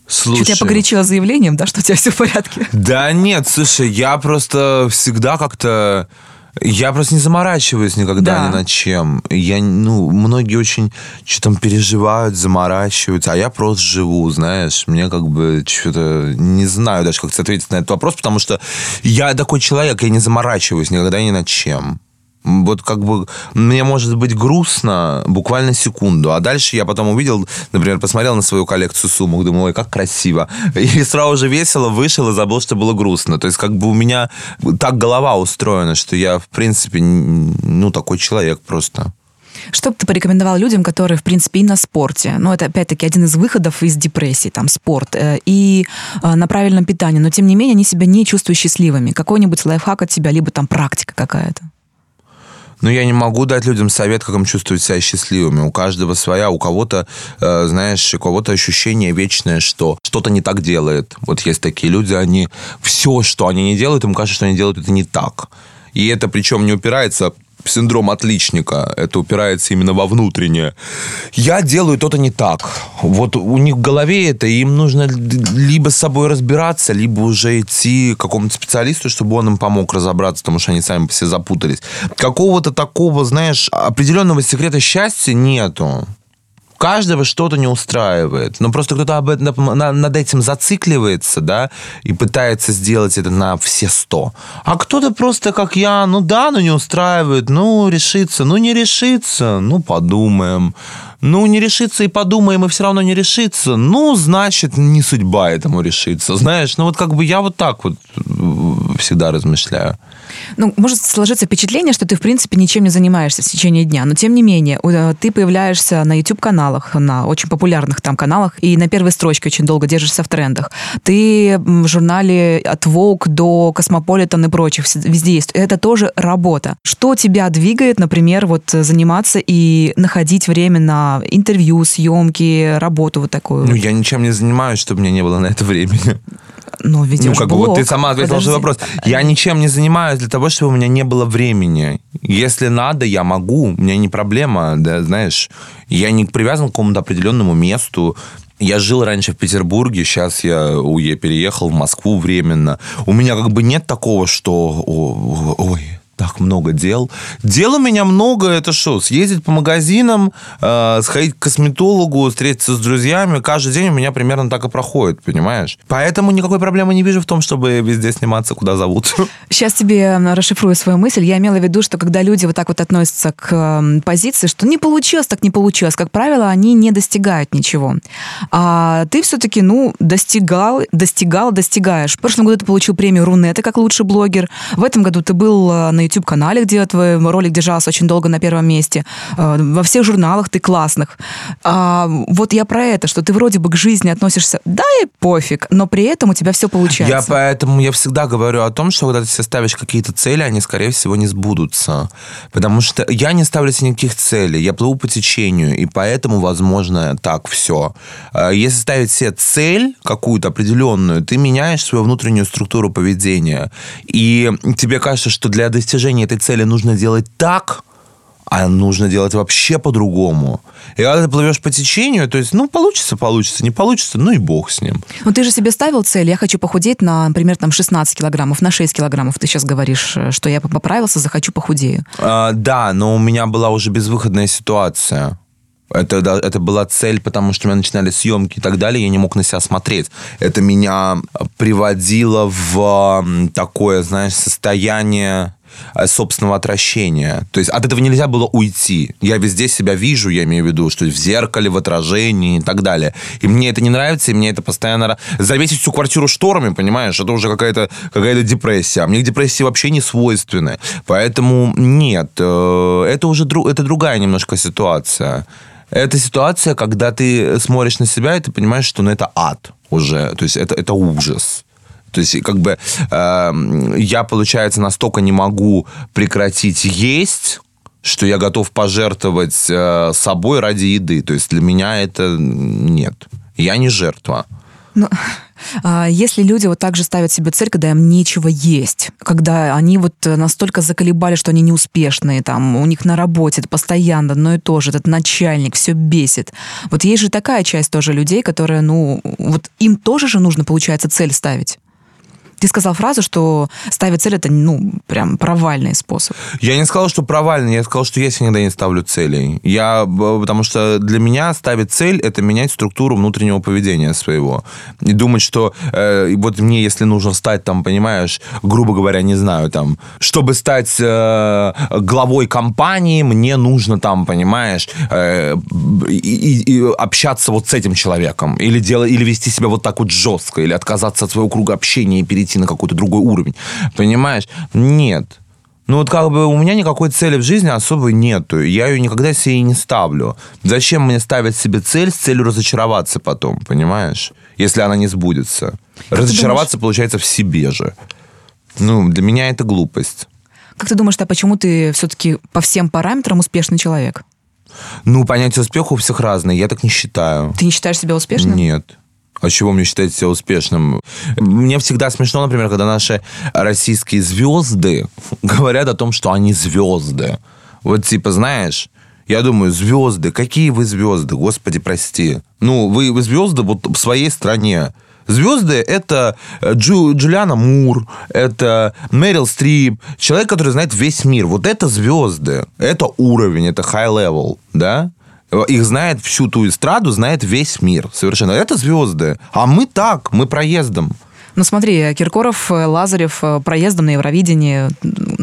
Слушай. Чуть я погорячила заявлением, да, что у тебя все в порядке? Да нет, слушай, я просто всегда как-то я просто не заморачиваюсь никогда да. ни над чем. Я, ну, многие очень что там переживают, заморачиваются, а я просто живу, знаешь. Мне как бы что-то... Не знаю даже, как ответить на этот вопрос, потому что я такой человек, я не заморачиваюсь никогда ни над чем. Вот как бы мне может быть грустно буквально секунду, а дальше я потом увидел, например, посмотрел на свою коллекцию сумок, думал, ой, как красиво. (laughs) И сразу же весело вышел и забыл, что было грустно. То есть как бы у меня так голова устроена, что я, в принципе, ну, такой человек просто. Что бы ты порекомендовал людям, которые, в принципе, и на спорте, ну, это, опять-таки, один из выходов из депрессии, там, спорт, э, и э, на правильном питании, но, тем не менее, они себя не чувствуют счастливыми. Какой-нибудь лайфхак от тебя, либо там практика какая-то? Но я не могу дать людям совет, как им чувствовать себя счастливыми. У каждого своя, у кого-то, э, знаешь, у кого-то ощущение вечное, что что-то не так делает. Вот есть такие люди, они все, что они не делают, им кажется, что они делают это не так. И это причем не упирается синдром отличника. Это упирается именно во внутреннее. Я делаю то-то не так. Вот у них в голове это, им нужно либо с собой разбираться, либо уже идти к какому-то специалисту, чтобы он им помог разобраться, потому что они сами все запутались. Какого-то такого, знаешь, определенного секрета счастья нету каждого что-то не устраивает. Но просто кто-то об этом, над этим зацикливается, да, и пытается сделать это на все сто. А кто-то просто, как я, ну да, ну не устраивает, ну решится, ну не решится, ну подумаем. Ну, не решится и подумаем, и все равно не решится. Ну, значит, не судьба этому решиться. Знаешь, ну вот как бы я вот так вот э, всегда размышляю. Ну, может сложиться впечатление, что ты, в принципе, ничем не занимаешься в течение дня. Но, тем не менее, э, ты появляешься на YouTube-каналах, на очень популярных там каналах, и на первой строчке очень долго держишься в трендах. Ты в журнале от Vogue до Cosmopolitan и прочих везде есть. Это тоже работа. Что тебя двигает, например, вот заниматься и находить время на интервью, съемки, работу вот такую? Ну, я ничем не занимаюсь, чтобы у меня не было на это времени. Ну, ведешь Ну, как блог. бы вот ты сама ответила на вопрос. Я ничем не занимаюсь для того, чтобы у меня не было времени. Если надо, я могу. У меня не проблема, да, знаешь. Я не привязан к какому-то определенному месту. Я жил раньше в Петербурге, сейчас я, я переехал в Москву временно. У меня как бы нет такого, что ой, так много дел. Дел у меня много. Это что? Съездить по магазинам, э, сходить к косметологу, встретиться с друзьями. Каждый день у меня примерно так и проходит, понимаешь? Поэтому никакой проблемы не вижу в том, чтобы везде сниматься, куда зовут. (laughs) Сейчас тебе расшифрую свою мысль. Я имела в виду, что когда люди вот так вот относятся к позиции, что не получилось, так не получилось, как правило, они не достигают ничего. А ты все-таки, ну, достигал, достигал, достигаешь. В прошлом году ты получил премию Рунета как лучший блогер. В этом году ты был э, на YouTube-канале, где твой ролик держался очень долго на первом месте. Э, во всех журналах ты классных. А, вот я про это, что ты вроде бы к жизни относишься, да и пофиг, но при этом у тебя все получается. Я поэтому, я всегда говорю о том, что когда ты себе ставишь какие-то цели, они, скорее всего, не сбудутся. Потому что я не ставлю себе никаких целей, я плыву по течению, и поэтому, возможно, так все. А если ставить себе цель какую-то определенную, ты меняешь свою внутреннюю структуру поведения. И тебе кажется, что для достижения этой цели нужно делать так, а нужно делать вообще по-другому. И когда ты плывешь по течению, то есть, ну, получится, получится, не получится, ну и бог с ним. Ну, ты же себе ставил цель, я хочу похудеть на, например, там 16 килограммов, на 6 килограммов. Ты сейчас говоришь, э, что я поправился, захочу похудею. А, да, но у меня была уже безвыходная ситуация. Это, это была цель, потому что у меня начинали съемки и так далее, я не мог на себя смотреть. Это меня приводило в такое, знаешь, состояние собственного отвращения. То есть от этого нельзя было уйти. Я везде себя вижу, я имею в виду, что в зеркале, в отражении и так далее. И мне это не нравится, и мне это постоянно... Завесить всю квартиру шторами, понимаешь, это уже какая-то какая депрессия. А мне депрессии вообще не свойственны. Поэтому нет, э, это уже друг, это другая немножко ситуация. Это ситуация, когда ты смотришь на себя, и ты понимаешь, что ну, это ад уже. То есть это, это ужас. То есть, как бы э, я, получается, настолько не могу прекратить есть, что я готов пожертвовать э, собой ради еды. То есть для меня это нет. Я не жертва. Ну, (laughs) а если люди вот так же ставят себе цель, когда им нечего есть, когда они вот настолько заколебали, что они неуспешные, там, у них на работе это постоянно одно и то же, этот начальник все бесит. Вот есть же такая часть тоже людей, которая, ну, вот им тоже же нужно, получается, цель ставить. Ты сказал фразу, что ставить цель это, ну, прям провальный способ. Я не сказал, что провальный, я сказал, что я никогда не ставлю целей. Я, потому что для меня ставить цель это менять структуру внутреннего поведения своего. И думать, что э, вот мне, если нужно стать там, понимаешь, грубо говоря, не знаю, там, чтобы стать э, главой компании, мне нужно там, понимаешь, э, и, и общаться вот с этим человеком. Или, делать, или вести себя вот так вот жестко, или отказаться от своего круга общения и перейти перейти на какой-то другой уровень. Понимаешь? Нет. Ну вот как бы у меня никакой цели в жизни особой нету. Я ее никогда себе и не ставлю. Зачем мне ставить себе цель с целью разочароваться потом, понимаешь? Если она не сбудется. Как разочароваться получается в себе же. Ну, для меня это глупость. Как ты думаешь, а почему ты все-таки по всем параметрам успешный человек? Ну, понятие успеха у всех разное. Я так не считаю. Ты не считаешь себя успешным? Нет. А чего мне считать себя успешным? Мне всегда смешно, например, когда наши российские звезды говорят о том, что они звезды. Вот типа, знаешь, я думаю, звезды, какие вы звезды, господи, прости. Ну, вы, вы звезды вот в своей стране. Звезды – это Джу, Джулиана Мур, это Мэрил Стрип, человек, который знает весь мир. Вот это звезды, это уровень, это high level, да? Их знает всю ту эстраду, знает весь мир совершенно. Это звезды. А мы так, мы проездом. Ну смотри, Киркоров, Лазарев проездом на Евровидении,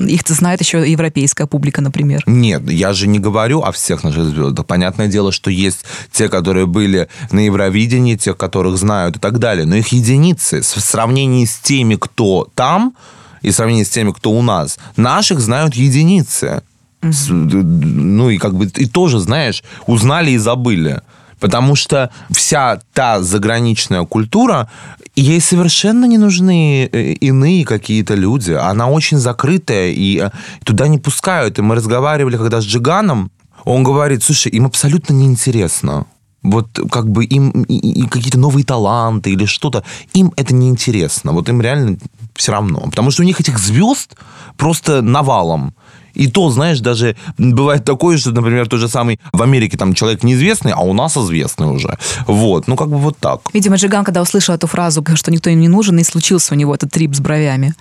их знает еще европейская публика, например. Нет, я же не говорю о всех наших звездах. Понятное дело, что есть те, которые были на Евровидении, тех, которых знают и так далее. Но их единицы в сравнении с теми, кто там, и в сравнении с теми, кто у нас, наших знают единицы. Ну и как бы и тоже, знаешь, узнали и забыли. Потому что вся та заграничная культура, ей совершенно не нужны э, иные какие-то люди. Она очень закрытая, и э, туда не пускают. И мы разговаривали когда с Джиганом, он говорит, слушай, им абсолютно неинтересно. Вот как бы им и, и какие-то новые таланты или что-то, им это неинтересно. Вот им реально все равно. Потому что у них этих звезд просто навалом. И то, знаешь, даже бывает такое, что, например, тот же самый в Америке там человек неизвестный, а у нас известный уже. Вот, ну как бы вот так. Видимо, Джиган, когда услышал эту фразу, что никто им не нужен, и случился у него этот трип с бровями.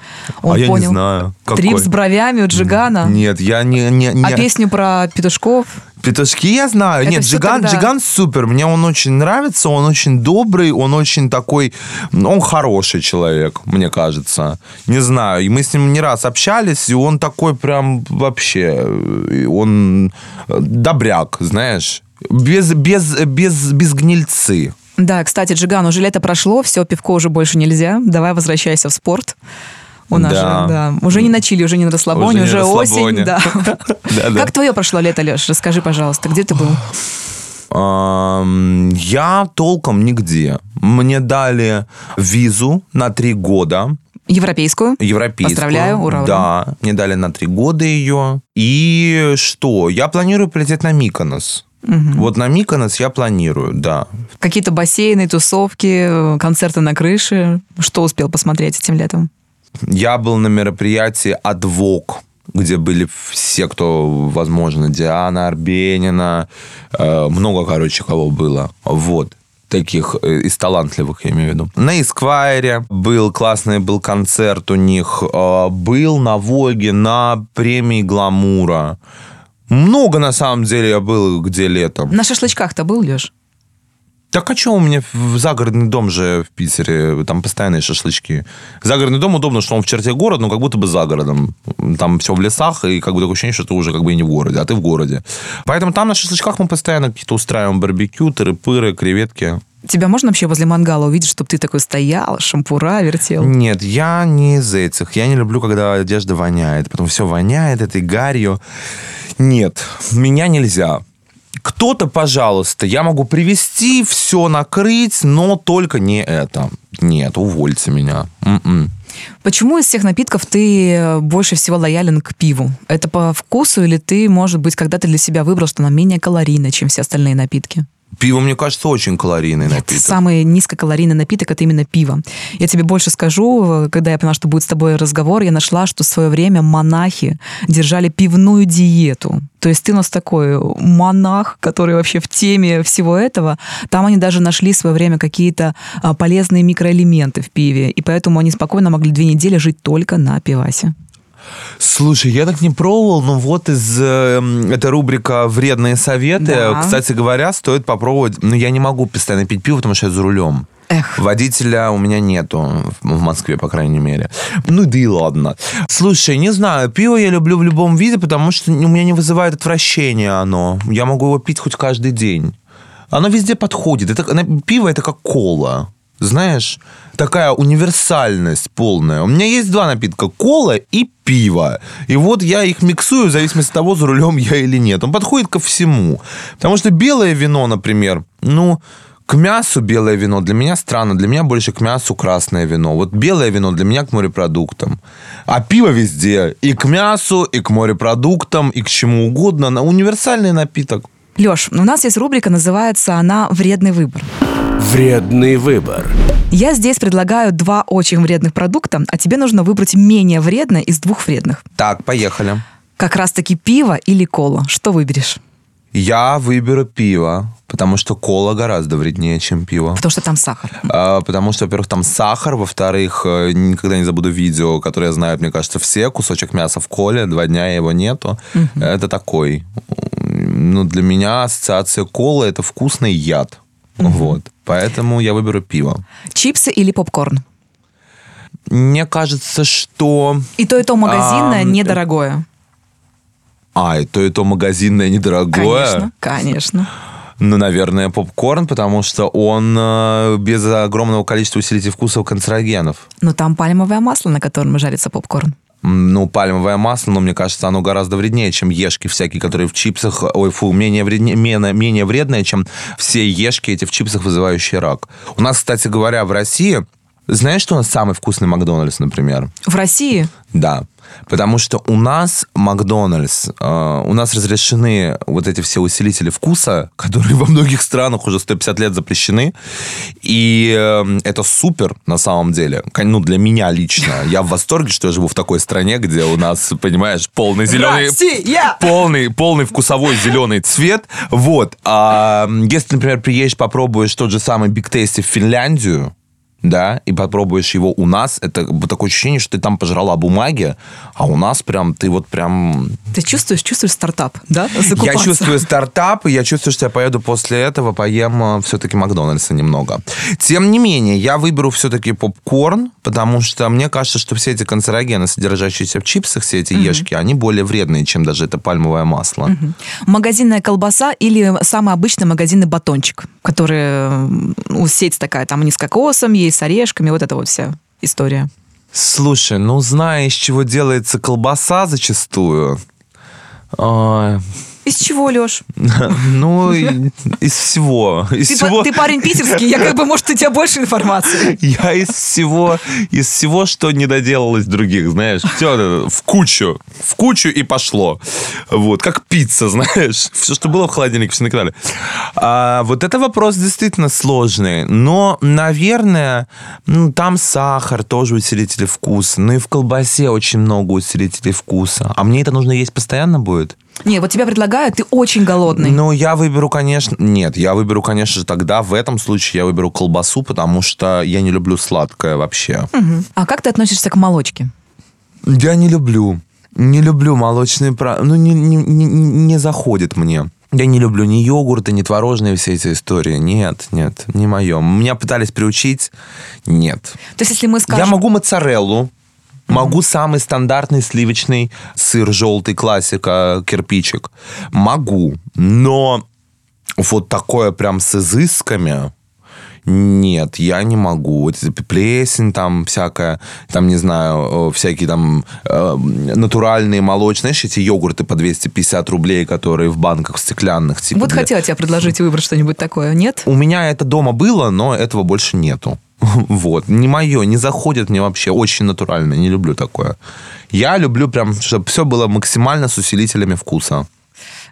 Он а я понял, не знаю. Какой? Трип с бровями у Джигана? Нет, я не... не, не... А песню про петушков? Петушки я знаю. Это Нет, Джиган, тогда... Джиган супер. Мне он очень нравится, он очень добрый, он очень такой... Он хороший человек, мне кажется. Не знаю. И мы с ним не раз общались, и он такой прям вообще... Он добряк, знаешь. Без, без, без, без гнильцы. Да, кстати, Джиган, уже лето прошло, все, пивко уже больше нельзя. Давай возвращайся в спорт. У нас Да. же, да. Уже не на чили, уже не на расслабоне, Уже уже, осень. Да. (laughs) Как твое прошло лето, Леш? Расскажи, пожалуйста, где ты был? Я толком нигде. Мне дали визу на три года. Европейскую? Европейскую. Поздравляю, ура, ура. Да, мне дали на три года ее. И что? Я планирую полететь на Миконос. Вот на Миконос я планирую, да. Какие-то бассейны, тусовки, концерты на крыше. Что успел посмотреть этим летом? Я был на мероприятии «Адвок», где были все, кто, возможно, Диана Арбенина, э, много, короче, кого было. Вот таких э, из талантливых, я имею в виду. На Эсквайре был классный был концерт у них. э, Был на Воге, на премии Гламура. Много, на самом деле, я был где летом. На шашлычках-то был, Леш? Так а что у меня в загородный дом же в Питере, там постоянные шашлычки. Загородный дом удобно, что он в черте города, но как будто бы за городом. Там все в лесах, и как бы такое ощущение, что ты уже как бы и не в городе, а ты в городе. Поэтому там на шашлычках мы постоянно какие-то устраиваем барбекю, тыры-пыры, креветки. Тебя можно вообще возле мангала увидеть, чтобы ты такой стоял, шампура вертел? Нет, я не из этих. Я не люблю, когда одежда воняет. Потом все воняет этой гарью. Нет, меня нельзя. Кто-то, пожалуйста, я могу привезти, все накрыть, но только не это. Нет, увольте меня. М-м. Почему из всех напитков ты э, больше всего лоялен к пиву? Это по вкусу или ты, может быть, когда-то для себя выбрал, что оно менее калорийно, чем все остальные напитки? Пиво, мне кажется, очень калорийный Нет, напиток. самый низкокалорийный напиток это именно пиво. Я тебе больше скажу, когда я поняла, что будет с тобой разговор, я нашла, что в свое время монахи держали пивную диету. То есть ты у нас такой монах, который вообще в теме всего этого. Там они даже нашли в свое время какие-то а, полезные микроэлементы в пиве, и поэтому они спокойно могли две недели жить только на пивасе. Слушай, я так не пробовал, но вот из... э, м, это рубрика «Вредные советы». Да. Кстати говоря, стоит попробовать. Но я не могу постоянно пить пиво, потому что я за рулем. Эх. Водителя у меня нету, в Москве, по крайней мере. Ну да и ладно. Слушай, не знаю, пиво я люблю в любом виде, потому что у меня не вызывает отвращения оно. Я могу его пить хоть каждый день. Оно везде подходит. Это, пиво это как кола. Знаешь, такая универсальность полная. У меня есть два напитка. Кола и пиво. И вот я их миксую в зависимости от того, за рулем я или нет. Он подходит ко всему. Потому что белое вино, например, ну, к мясу белое вино для меня странно. Для меня больше к мясу красное вино. Вот белое вино для меня к морепродуктам. А пиво везде. И к мясу, и к морепродуктам, и к чему угодно. На- Универсальный напиток. Леш, у нас есть рубрика, называется она «Вредный выбор». Вредный выбор. Я здесь предлагаю два очень вредных продукта, а тебе нужно выбрать менее вредное из двух вредных. Так, поехали. Как раз-таки пиво или кола. Что выберешь? Я выберу пиво, потому что кола гораздо вреднее, чем пиво. Потому что там сахар. А, Потому что, во-первых, там сахар, во-вторых, э, никогда не забуду видео, которое знают, мне кажется, все. Кусочек мяса в коле, два дня его нету. Это такой. Ну, для меня ассоциация колы – это вкусный яд. Вот. Поэтому я выберу пиво. Чипсы или попкорн? Мне кажется, что... И то, и то магазинное, Ам, недорогое. А, и то, и то магазинное недорогое. Конечно, конечно. Ну, наверное, попкорн, потому что он э, без огромного количества усилителей вкусов канцерогенов. Но там пальмовое масло, на котором жарится попкорн. Ну, пальмовое масло, но мне кажется, оно гораздо вреднее, чем ешки всякие, которые в чипсах, ой, фу, менее, вреднее, менее, менее вредное, чем все ешки эти в чипсах, вызывающие рак. У нас, кстати говоря, в России, знаешь, что у нас самый вкусный Макдональдс, например? В России Да. Потому что у нас Макдональдс, э, у нас разрешены вот эти все усилители вкуса, (laughs) которые во многих странах уже 150 лет запрещены. И э, это супер на самом деле. Ну, для меня лично. Я в восторге, что я живу в такой стране, где у нас, понимаешь, полный зеленый... Россия! Полный, полный вкусовой зеленый цвет. Вот. А если, например, приедешь, попробуешь тот же самый Big Tasty в Финляндию, да, и попробуешь его у нас, это такое ощущение, что ты там пожрала бумаги, а у нас прям, ты вот прям... Ты чувствуешь, чувствуешь стартап, да? Я Закупаться. чувствую стартап, и я чувствую, что я поеду после этого, поем все-таки Макдональдса немного. Тем не менее, я выберу все-таки попкорн, потому что мне кажется, что все эти канцерогены, содержащиеся в чипсах, все эти ешки, они более вредные, чем даже это пальмовое масло. Магазинная колбаса или самый обычный магазинный батончик, который, ну, сеть такая, там они с кокосом есть, с орешками, вот эта вот вся история. Слушай, ну зная, из чего делается колбаса зачастую, а, Из чего, Леш? (laughs) ну, из всего. Из Ты, всего... ты парень питерский, я как бы, может, у тебя больше информации. Я из всего, из всего, что не доделалось других, знаешь, все в кучу, в кучу и пошло. Вот, как пицца, (laughs) знаешь, все, что было в холодильнике, все накидали. А, вот это вопрос действительно сложный, но, наверное, ну, там сахар тоже усилители вкуса, ну и в колбасе очень много усилителей вкуса. А мне это нужно есть постоянно будет? Не, вот тебя предлагают, ты очень голодный. Ну, я выберу, конечно... Нет, я выберу, конечно же, тогда в этом случае я выберу колбасу, потому что я не люблю сладкое вообще. Мгм. А как ты относишься к молочке? Я не люблю. Не люблю молочные. Ну, не, не, не, не заходит мне. Я не люблю ни йогурты, ни творожные все эти истории. Нет, нет, не мое. Меня пытались приучить. Нет. То есть, если мы скажем... Я могу моцареллу, могу самый стандартный сливочный сыр желтый, классика, кирпичик. Могу, но вот такое прям с изысками... Нет, я не могу. Вот плесень там всякая, там, не знаю, всякие там э, натуральные молочные, знаешь, эти йогурты по 250 рублей, которые в банках стеклянных. Типа, Вот для- хотела тебя предложить выбрать что-нибудь такое, нет? у меня это дома было, но этого больше нету. Вот. Не мое, не заходит мне вообще. Очень натурально. Не люблю такое. Я люблю прям, чтобы все было максимально с усилителями вкуса.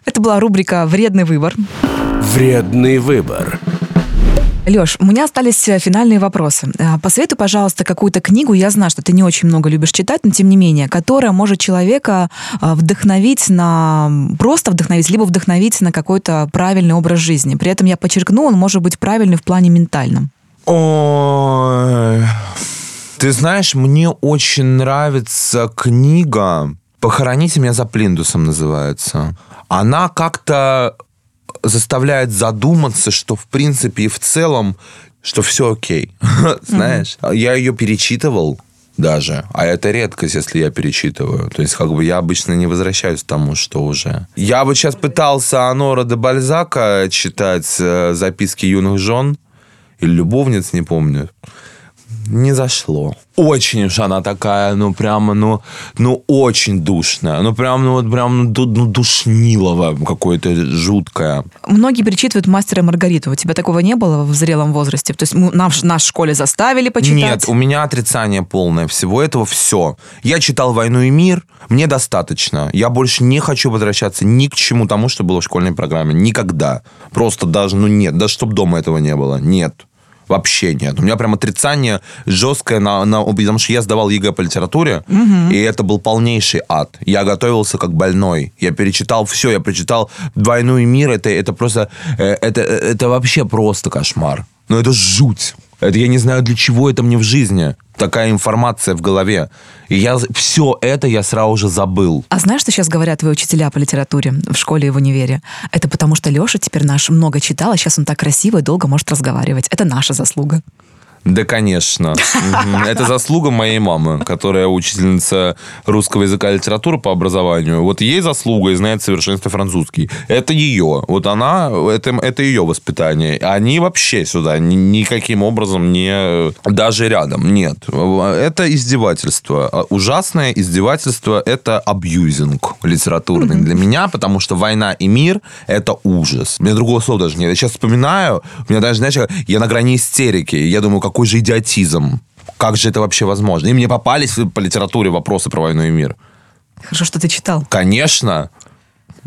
Это была рубрика «Вредный выбор». Вредный выбор. Леш, у меня остались э, финальные вопросы. Э, Посоветуй, пожалуйста, какую-то книгу, я знаю, что ты не очень много любишь читать, но тем не менее, которая может человека э, вдохновить на... Просто вдохновить, либо вдохновить на какой-то правильный образ жизни. При этом я подчеркну, он может быть правильный в плане ментальном. Ой. Ты знаешь, мне очень нравится книга «Похороните меня за плинтусом» называется. Она как-то заставляет задуматься, что в принципе и в целом, что все окей. (laughs) Знаешь, я ее перечитывал даже, а это редкость, если я перечитываю. То есть, как бы я обычно не возвращаюсь к тому, что уже. Я бы сейчас пытался Анора де Бальзака читать э, записки юных жен или любовниц, не помню. Не зашло. Очень уж она такая, ну, прямо, ну, ну, очень душная. Ну, прям, ну, вот прям, ну, ну, душнилово какое-то жуткое. Многие перечитывают «Мастера и Маргариту». У тебя такого не было в зрелом возрасте? То есть мы, нам, в- нас в школе заставили почитать? Нет, у меня отрицание полное всего этого, все. Я читал «Войну и мир», мне достаточно. Я больше не хочу возвращаться ни к чему тому, что было в школьной программе. Никогда. Просто даже, ну нет, даже чтобы дома этого не было. Нет. Вообще нет. У меня прям отрицание жесткое, на, на, потому что я сдавал ЕГЭ по литературе, и это был полнейший ад. Я готовился как больной. Я перечитал все, я прочитал «Войну и мир». Это, это просто, э, это, это вообще просто кошмар. Ну, это жуть. Это я не знаю, для чего это мне в жизни. Такая информация в голове. И я все это я сразу же забыл. А знаешь, что сейчас говорят твои учителя по литературе в школе и в универе? Это потому, что Леша теперь наш много читал, а сейчас он так красиво и долго может разговаривать. Это наша заслуга. Да, конечно. (laughs) Это заслуга моей мамы, которая учительница русского языка и литературы по образованию. Вот ей заслуга и знает в совершенстве французский. Это ее. Вот она, это, это ее воспитание. Они вообще сюда ни- никаким образом не... Даже рядом. Нет. Это издевательство. А Ужасное издевательство – это абьюзинг литературный для меня, потому что «Война и мир» – это ужас. У меня другого слова даже нет. Я сейчас вспоминаю, у меня даже, знаешь, я на грани истерики. Я думаю, какой же идиотизм. Как же это вообще возможно? И мне попались по литературе вопросы про войну и мир. Хорошо, что ты читал. Конечно.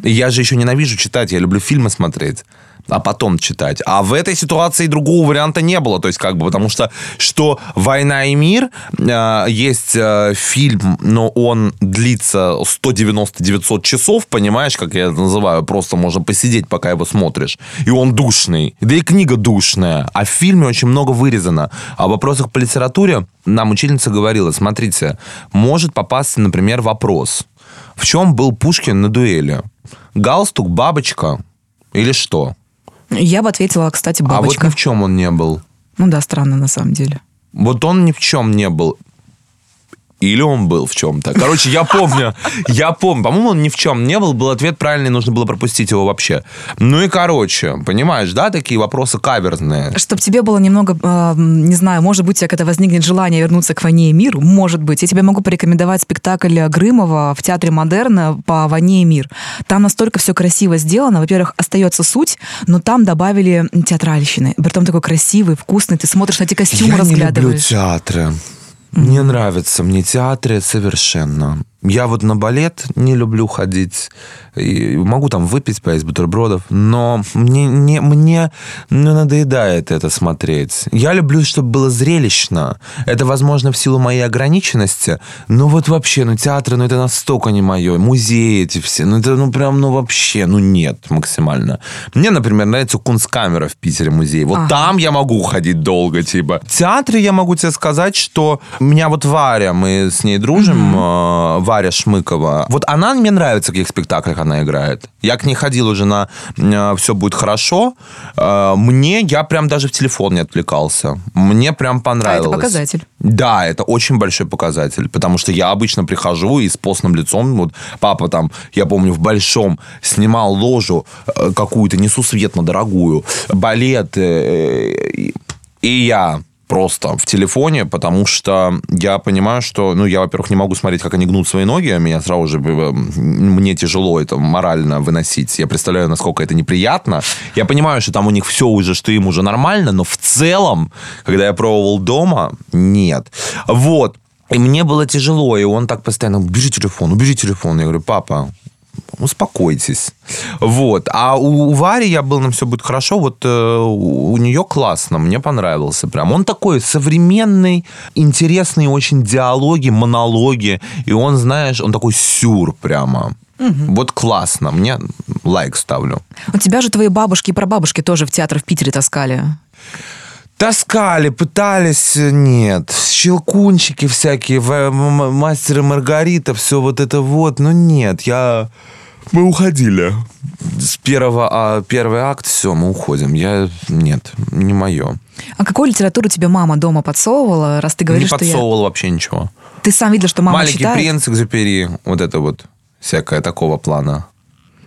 Я же еще ненавижу читать, я люблю фильмы смотреть а потом читать. А в этой ситуации другого варианта не было. То есть, как бы, потому что, что «Война и мир» э, есть э, фильм, но он длится 190-900 часов, понимаешь, как я это называю? Просто можно посидеть, пока его смотришь. И он душный. Да и книга душная. А в фильме очень много вырезано. А в вопросах по литературе нам учительница говорила, смотрите, может попасться, например, вопрос. В чем был Пушкин на дуэли? Галстук, бабочка или что? Я бы ответила, кстати, А вот бабочка. ни в чем он не был. Ну да, странно на самом деле. Вот он ни в чем не был. Или он был в чем-то. Короче, я помню, я помню, по-моему, он ни в чем не был, был ответ правильный, нужно было пропустить его вообще. Ну и короче, понимаешь, да, такие вопросы каверзные. Чтобы тебе было немного, э, не знаю, может быть, у тебя когда возникнет желание вернуться к «Войне и миру», может быть, я тебе могу порекомендовать спектакль Грымова в Театре Модерна по «Войне и мир». Там настолько все красиво сделано. Во-первых, остается суть, но там добавили театральщины. Притом такой красивый, вкусный. Ты смотришь на эти костюмы, я разглядываешь. не люблю театры. Не нравится мне театры совершенно. Я вот на балет не люблю ходить. И могу там выпить, поесть бутербродов, но мне, не, мне ну, надоедает это смотреть. Я люблю, чтобы было зрелищно. Это, возможно, в силу моей ограниченности. Но вот вообще, ну театры, ну это настолько не мое. Музеи эти все, ну это ну прям, ну вообще, ну нет максимально. Мне, например, нравится Кунсткамера в Питере музей. Вот Ага. там я могу ходить долго, типа. В театре я могу тебе сказать, что у меня вот Варя, мы с ней дружим, э, Варя Шмыкова. Вот она мне нравится, в каких спектаклях она играет. Я к ней ходил уже на «Все будет хорошо». Э, Мне, я прям даже в телефон не отвлекался. Мне прям А понравилось. это показатель. Да, это очень большой показатель, потому что я обычно прихожу и с постным лицом, вот папа там, я помню, в большом снимал ложу э, какую-то, несусветно дорогую, балет, э, и я просто в телефоне, потому что я понимаю, что, ну, я, во-первых, не могу смотреть, как они гнут свои ноги, а меня сразу же, э, мне тяжело это морально выносить. Я представляю, насколько это неприятно. Я понимаю, что там у них все уже, что им уже нормально, но в целом, когда я пробовал дома, нет. Вот. И мне было тяжело, и он так постоянно, убери телефон, убери телефон. Я говорю, папа, успокойтесь. Вот. А у, у Вари я был, на все будет хорошо, вот э, у, у нее классно, мне понравился прям. Он такой современный, интересный очень диалоги, монологи, и он, знаешь, он такой сюр прямо. Вот классно, мне лайк ставлю. У тебя же твои бабушки и прабабушки тоже в театр в Питере таскали. Таскали, пытались, нет. Щелкунчики всякие, в- м- м- мастер и Маргарита, все вот это вот. Но нет, я... Мы уходили. С первого, а, первый акт, все, мы уходим. Я... Нет, не мое. А какую литературу тебе мама дома подсовывала, раз ты говоришь, не что я... подсовывал вообще ничего. Ты сам видел, что мама Маленький читает? принц, Экзюпери, вот это вот всякое такого плана.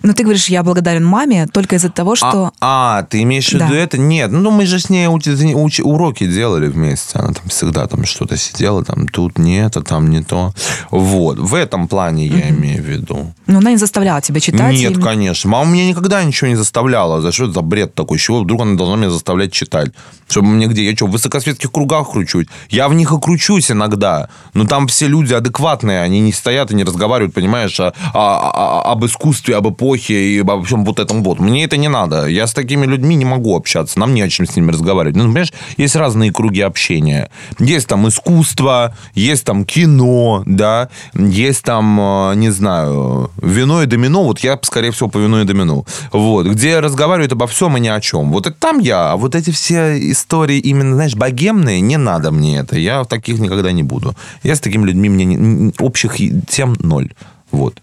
Но ты говоришь, я благодарен маме только из-за того, что... А, а, ты имеешь в виду Да. это? Нет, ну мы же с ней уч- уч- уроки делали вместе. Она там всегда там что-то сидела, там тут не это, там не то. Вот, в этом плане я имею в виду. Ну, она не заставляла тебя читать. Нет, и- конечно. Мама меня никогда ничего не заставляла. За что это за бред такой? Чего вдруг она должна меня заставлять читать? Чтобы мне где? Я что, в высокосветских кругах кручусь? Я в них и кручусь иногда. Но там все люди адекватные. Они не стоят и не разговаривают, понимаешь, о- о- о- об искусстве, об эпохе и обо всем вот этом вот. Мне это не надо. Я с такими людьми не могу общаться. Нам не о чем с ними разговаривать. Ну, понимаешь, есть разные круги общения. Есть там искусство, есть там кино, да, есть там, э, не знаю, вино и домино. Вот я, скорее всего, по вино и домино. Вот, где разговаривают обо всем и ни о чем. Вот это там я. А вот эти все истории именно, знаешь, богемные, не надо мне это. Я в таких никогда не буду. Я с такими людьми, мне не- общих тем ноль. Вот.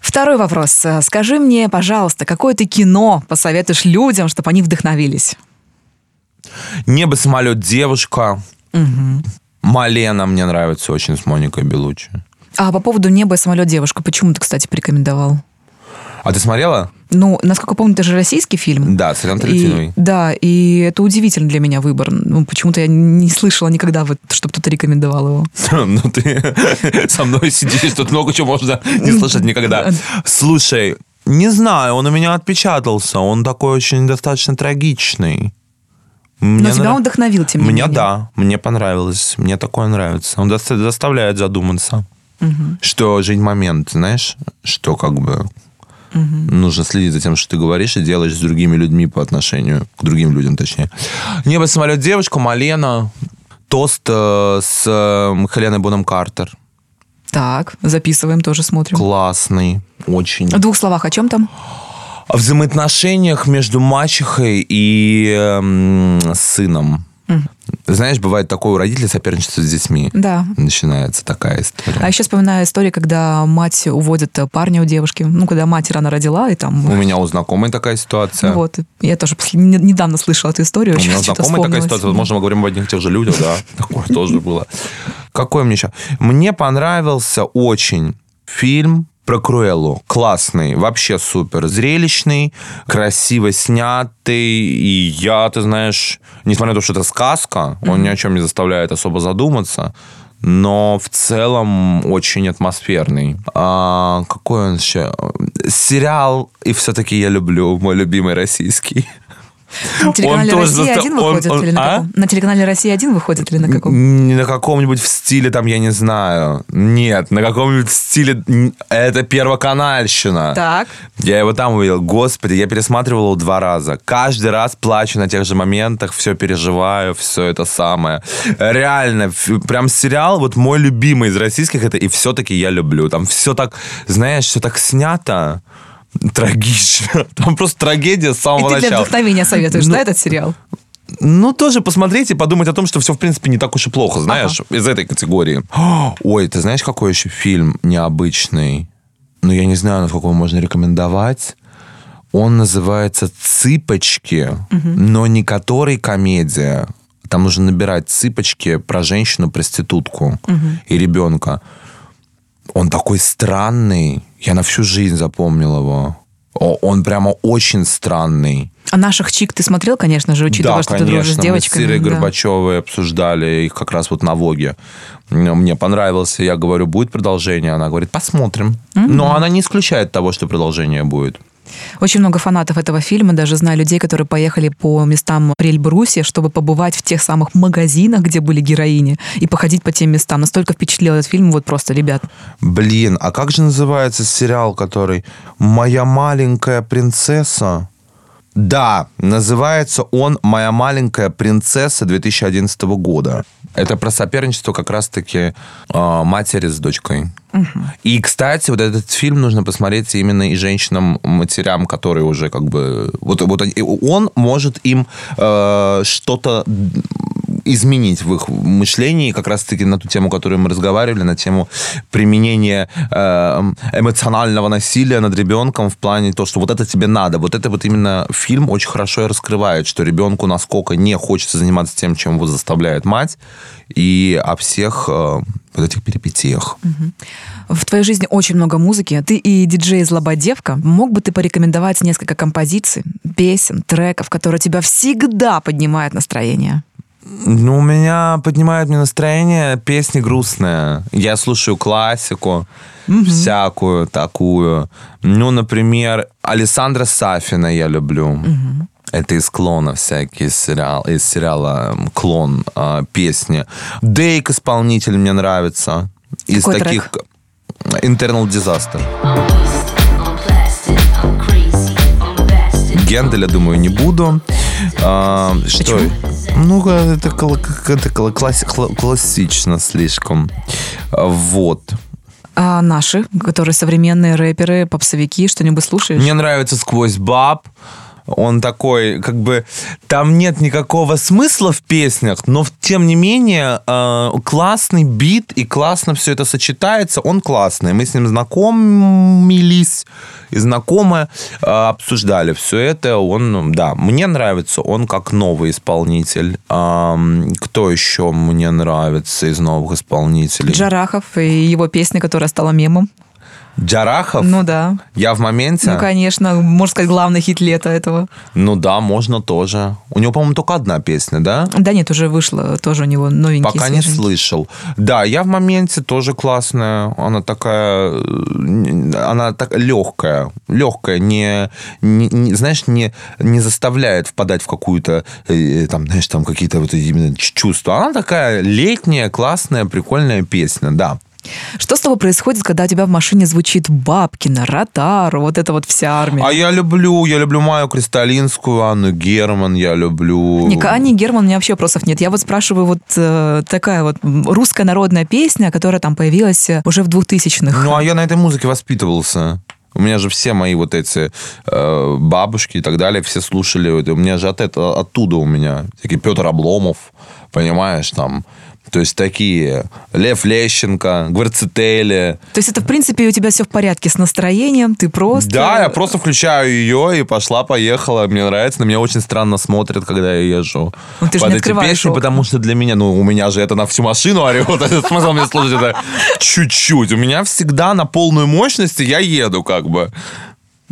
Второй вопрос. Скажи мне, пожалуйста, какое ты кино посоветуешь людям, чтобы они вдохновились? Небо, самолет, девушка. Малена мне нравится очень с Моникой Белучи. А по поводу неба и самолет девушка, почему ты, кстати, порекомендовал? А ты смотрела? Ну, насколько помню, это же российский фильм. Да, с Ильян И, Тарантиновой. да, и это удивительный для меня выбор. Ну, почему-то я не слышала никогда, вот, чтобы кто-то рекомендовал его. (laughs) Ну, ты (laughs) со мной сидишь, тут много чего можно не слышать никогда. Слушай, не знаю, он у меня отпечатался. Он такой очень достаточно трагичный. Но Мне тебя нрав- он вдохновил, тем не менее. да, мне понравилось. Мне такое нравится. Он доста- заставляет задуматься, что жить момент, знаешь, что как бы нужно следить за тем, что ты говоришь и делаешь с другими людьми по отношению к другим людям, точнее. Небо, самолет, девушка, Малена, тост э, с э, Хеленой Боном Картер. Так, записываем, тоже смотрим. Классный, очень. В двух словах, о чем там? О взаимоотношениях между мачехой и эм, сыном. Знаешь, бывает такое у родителей соперничество с детьми. Да. Начинается такая история. А еще вспоминаю историю, когда мать уводит парня у девушки. Ну, когда мать рано родила, и там... У меня у знакомой такая ситуация. Вот. Я тоже недавно слышала эту историю. У меня у знакомой такая ситуация. Возможно, мы говорим об одних и тех же людях, да. (laughs) Такое тоже было. Какой мне сейчас? Мне понравился очень фильм про Круэллу. Классный, вообще супер. Зрелищный, красиво снятый. И я, ты знаешь, несмотря на то, что это сказка, mm-hmm. он ни о чем не заставляет особо задуматься но в целом очень атмосферный. А, какой он еще? Сериал, и все-таки я люблю, мой любимый российский. На телеканале «Россия-1» выходит он, или на а? На телеканале «Россия-1» выходит или на каком? Не на каком-нибудь в стиле, там, я не знаю. Нет, на каком-нибудь в стиле... Это первоканальщина. Так. Я его там увидел. Господи, я пересматривал его два раза. Каждый раз плачу на тех же моментах, все переживаю, все это самое. Реально, прям сериал, вот мой любимый из российских, это «И все-таки я люблю». Там все так, знаешь, все так снято трагично. (laughs) Там просто трагедия с самого и ты начала. для вдохновения советуешь, ну, да, этот сериал? Ну, тоже посмотреть и подумать о том, что все, в принципе, не так уж и плохо, знаешь, ага. из этой категории. (gasps) Ой, ты знаешь, какой еще фильм необычный? Ну, я не знаю, насколько его можно рекомендовать. Он называется «Цыпочки», угу. но не который комедия. Там нужно набирать «Цыпочки» про женщину-проститутку угу. и ребенка. Он такой странный. Я на всю жизнь запомнил его. Он прямо очень странный. А наших чик ты смотрел, конечно же, учитывая, да, что конечно. ты дружишь с девочками. Мы с Ирой да. Горбачевой обсуждали их как раз вот на Воге. Мне понравился. Я говорю, будет продолжение? Она говорит, посмотрим. Mm-hmm. Но она не исключает того, что продолжение будет. Очень много фанатов этого фильма, даже знаю людей, которые поехали по местам при чтобы побывать в тех самых магазинах, где были героини, и походить по тем местам. Настолько впечатлил этот фильм, вот просто, ребят. Блин, а как же называется сериал, который «Моя маленькая принцесса»? Да, называется он «Моя маленькая принцесса» 2011 года. Это про соперничество как раз-таки э, матери с дочкой. Угу. И, кстати, вот этот фильм нужно посмотреть именно и женщинам-матерям, которые уже как бы... Вот, вот он может им э, что-то изменить в их мышлении, как раз-таки на ту тему, которую мы разговаривали, на тему применения э, эмоционального насилия над ребенком в плане то, что вот это тебе надо. Вот это вот именно фильм очень хорошо и раскрывает, что ребенку насколько не хочется заниматься тем, чем его заставляет мать, и о всех э, вот этих перипетиях. В твоей жизни очень много музыки. Ты и диджей Злободевка. Мог бы ты порекомендовать несколько композиций, песен, треков, которые тебя всегда поднимают настроение? Ну, у меня поднимает мне настроение песни грустные. Я слушаю классику угу. всякую такую. Ну, например, Александра Сафина я люблю. Угу. Это из клона всякие сериал, из сериала «Клон» э, песни. Дейк исполнитель мне нравится. Из Какой таких... Трек? Internal Disaster. Генделя, думаю, не буду. А, что? Ну, это, это класс, классично слишком. Вот. А наши, которые современные рэперы, попсовики, что-нибудь слушаешь? Мне нравится «Сквозь баб» он такой, как бы, там нет никакого смысла в песнях, но тем не менее э, классный бит и классно все это сочетается, он классный. Мы с ним знакомились и знакомы, э, обсуждали все это. Он, да, мне нравится, он как новый исполнитель. Э, кто еще мне нравится из новых исполнителей? Джарахов и его песня, которая стала мемом. Джарахов? Ну да. Я в моменте? Ну, конечно. Можно сказать, главный хит лета этого. Ну да, можно тоже. У него, по-моему, только одна песня, да? Да нет, уже вышла тоже у него новенький. Пока свеженький. не слышал. Да, я в моменте тоже классная. Она такая... Она так легкая. Легкая. Не, не, не знаешь, не, не заставляет впадать в какую-то... Э, там, знаешь, там какие-то вот именно чувства. Она такая летняя, классная, прикольная песня, да. Что с тобой происходит, когда у тебя в машине звучит Бабкина, Ротару, вот эта вот вся армия? А я люблю, я люблю Майю Кристалинскую, Анну Герман, я люблю... Не, к Анне Герман у меня вообще вопросов нет. Я вот спрашиваю, вот э, такая вот русская народная песня, которая там появилась э, уже в 2000-х. Ну, а я на этой музыке воспитывался. У меня же все мои вот эти э, бабушки и так далее, все слушали. У меня же от этого, оттуда у меня. Такие Петр Обломов, понимаешь, там То есть такие Лев Лещенко, Гварцетели. То есть это, в принципе, у тебя все в порядке с настроением, ты просто... Да, я просто включаю ее и пошла-поехала. Мне нравится, на меня очень странно смотрят, когда я езжу. Ну, ты под не эти песни, потому что для меня, ну, у меня же это на всю машину орет. (laughs) Смысл мне слушать это чуть-чуть. У меня всегда на полную мощность, я еду как бы.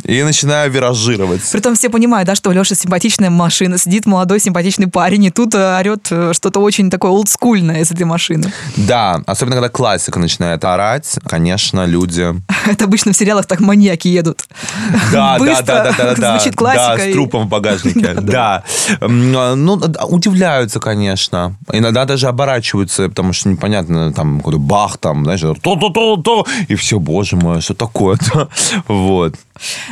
И начинаю виражировать. Притом все понимают, да, что у Леши симпатичная машина, сидит молодой симпатичный парень, и тут э, орет э, что-то очень такое олдскульное из этой машины. Да, особенно когда классика начинает орать, конечно, люди... (laughs) Это обычно в сериалах так маньяки едут. (laughs) Да, да, да, да, да, звучит классика. Да, с трупом в багажнике. (laughs) Да. М, Ну, да, удивляются, конечно. Иногда даже оборачиваются, потому что непонятно, там, какой-то бах, там, знаешь, то-то-то-то, и все, боже мой, что такое-то? Вот.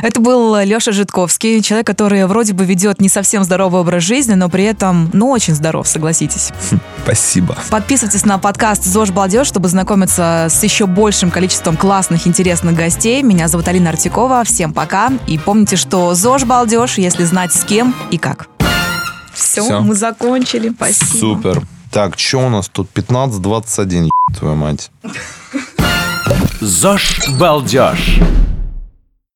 Это был Леша Житковский, человек, который вроде бы ведет не совсем здоровый образ жизни, но при этом, ну, очень здоров, согласитесь. Спасибо. Подписывайтесь на подкаст «ЗОЖ Балдеж», чтобы знакомиться с еще большим количеством классных, интересных гостей. Меня зовут Алина Артикова. Всем пока. И помните, что ЗОЖ Балдеж, если знать с кем и как. Все, Всё. мы закончили. Спасибо. Супер. Так, что у нас тут? 15-21, твою мать. ЗОЖ Балдеж.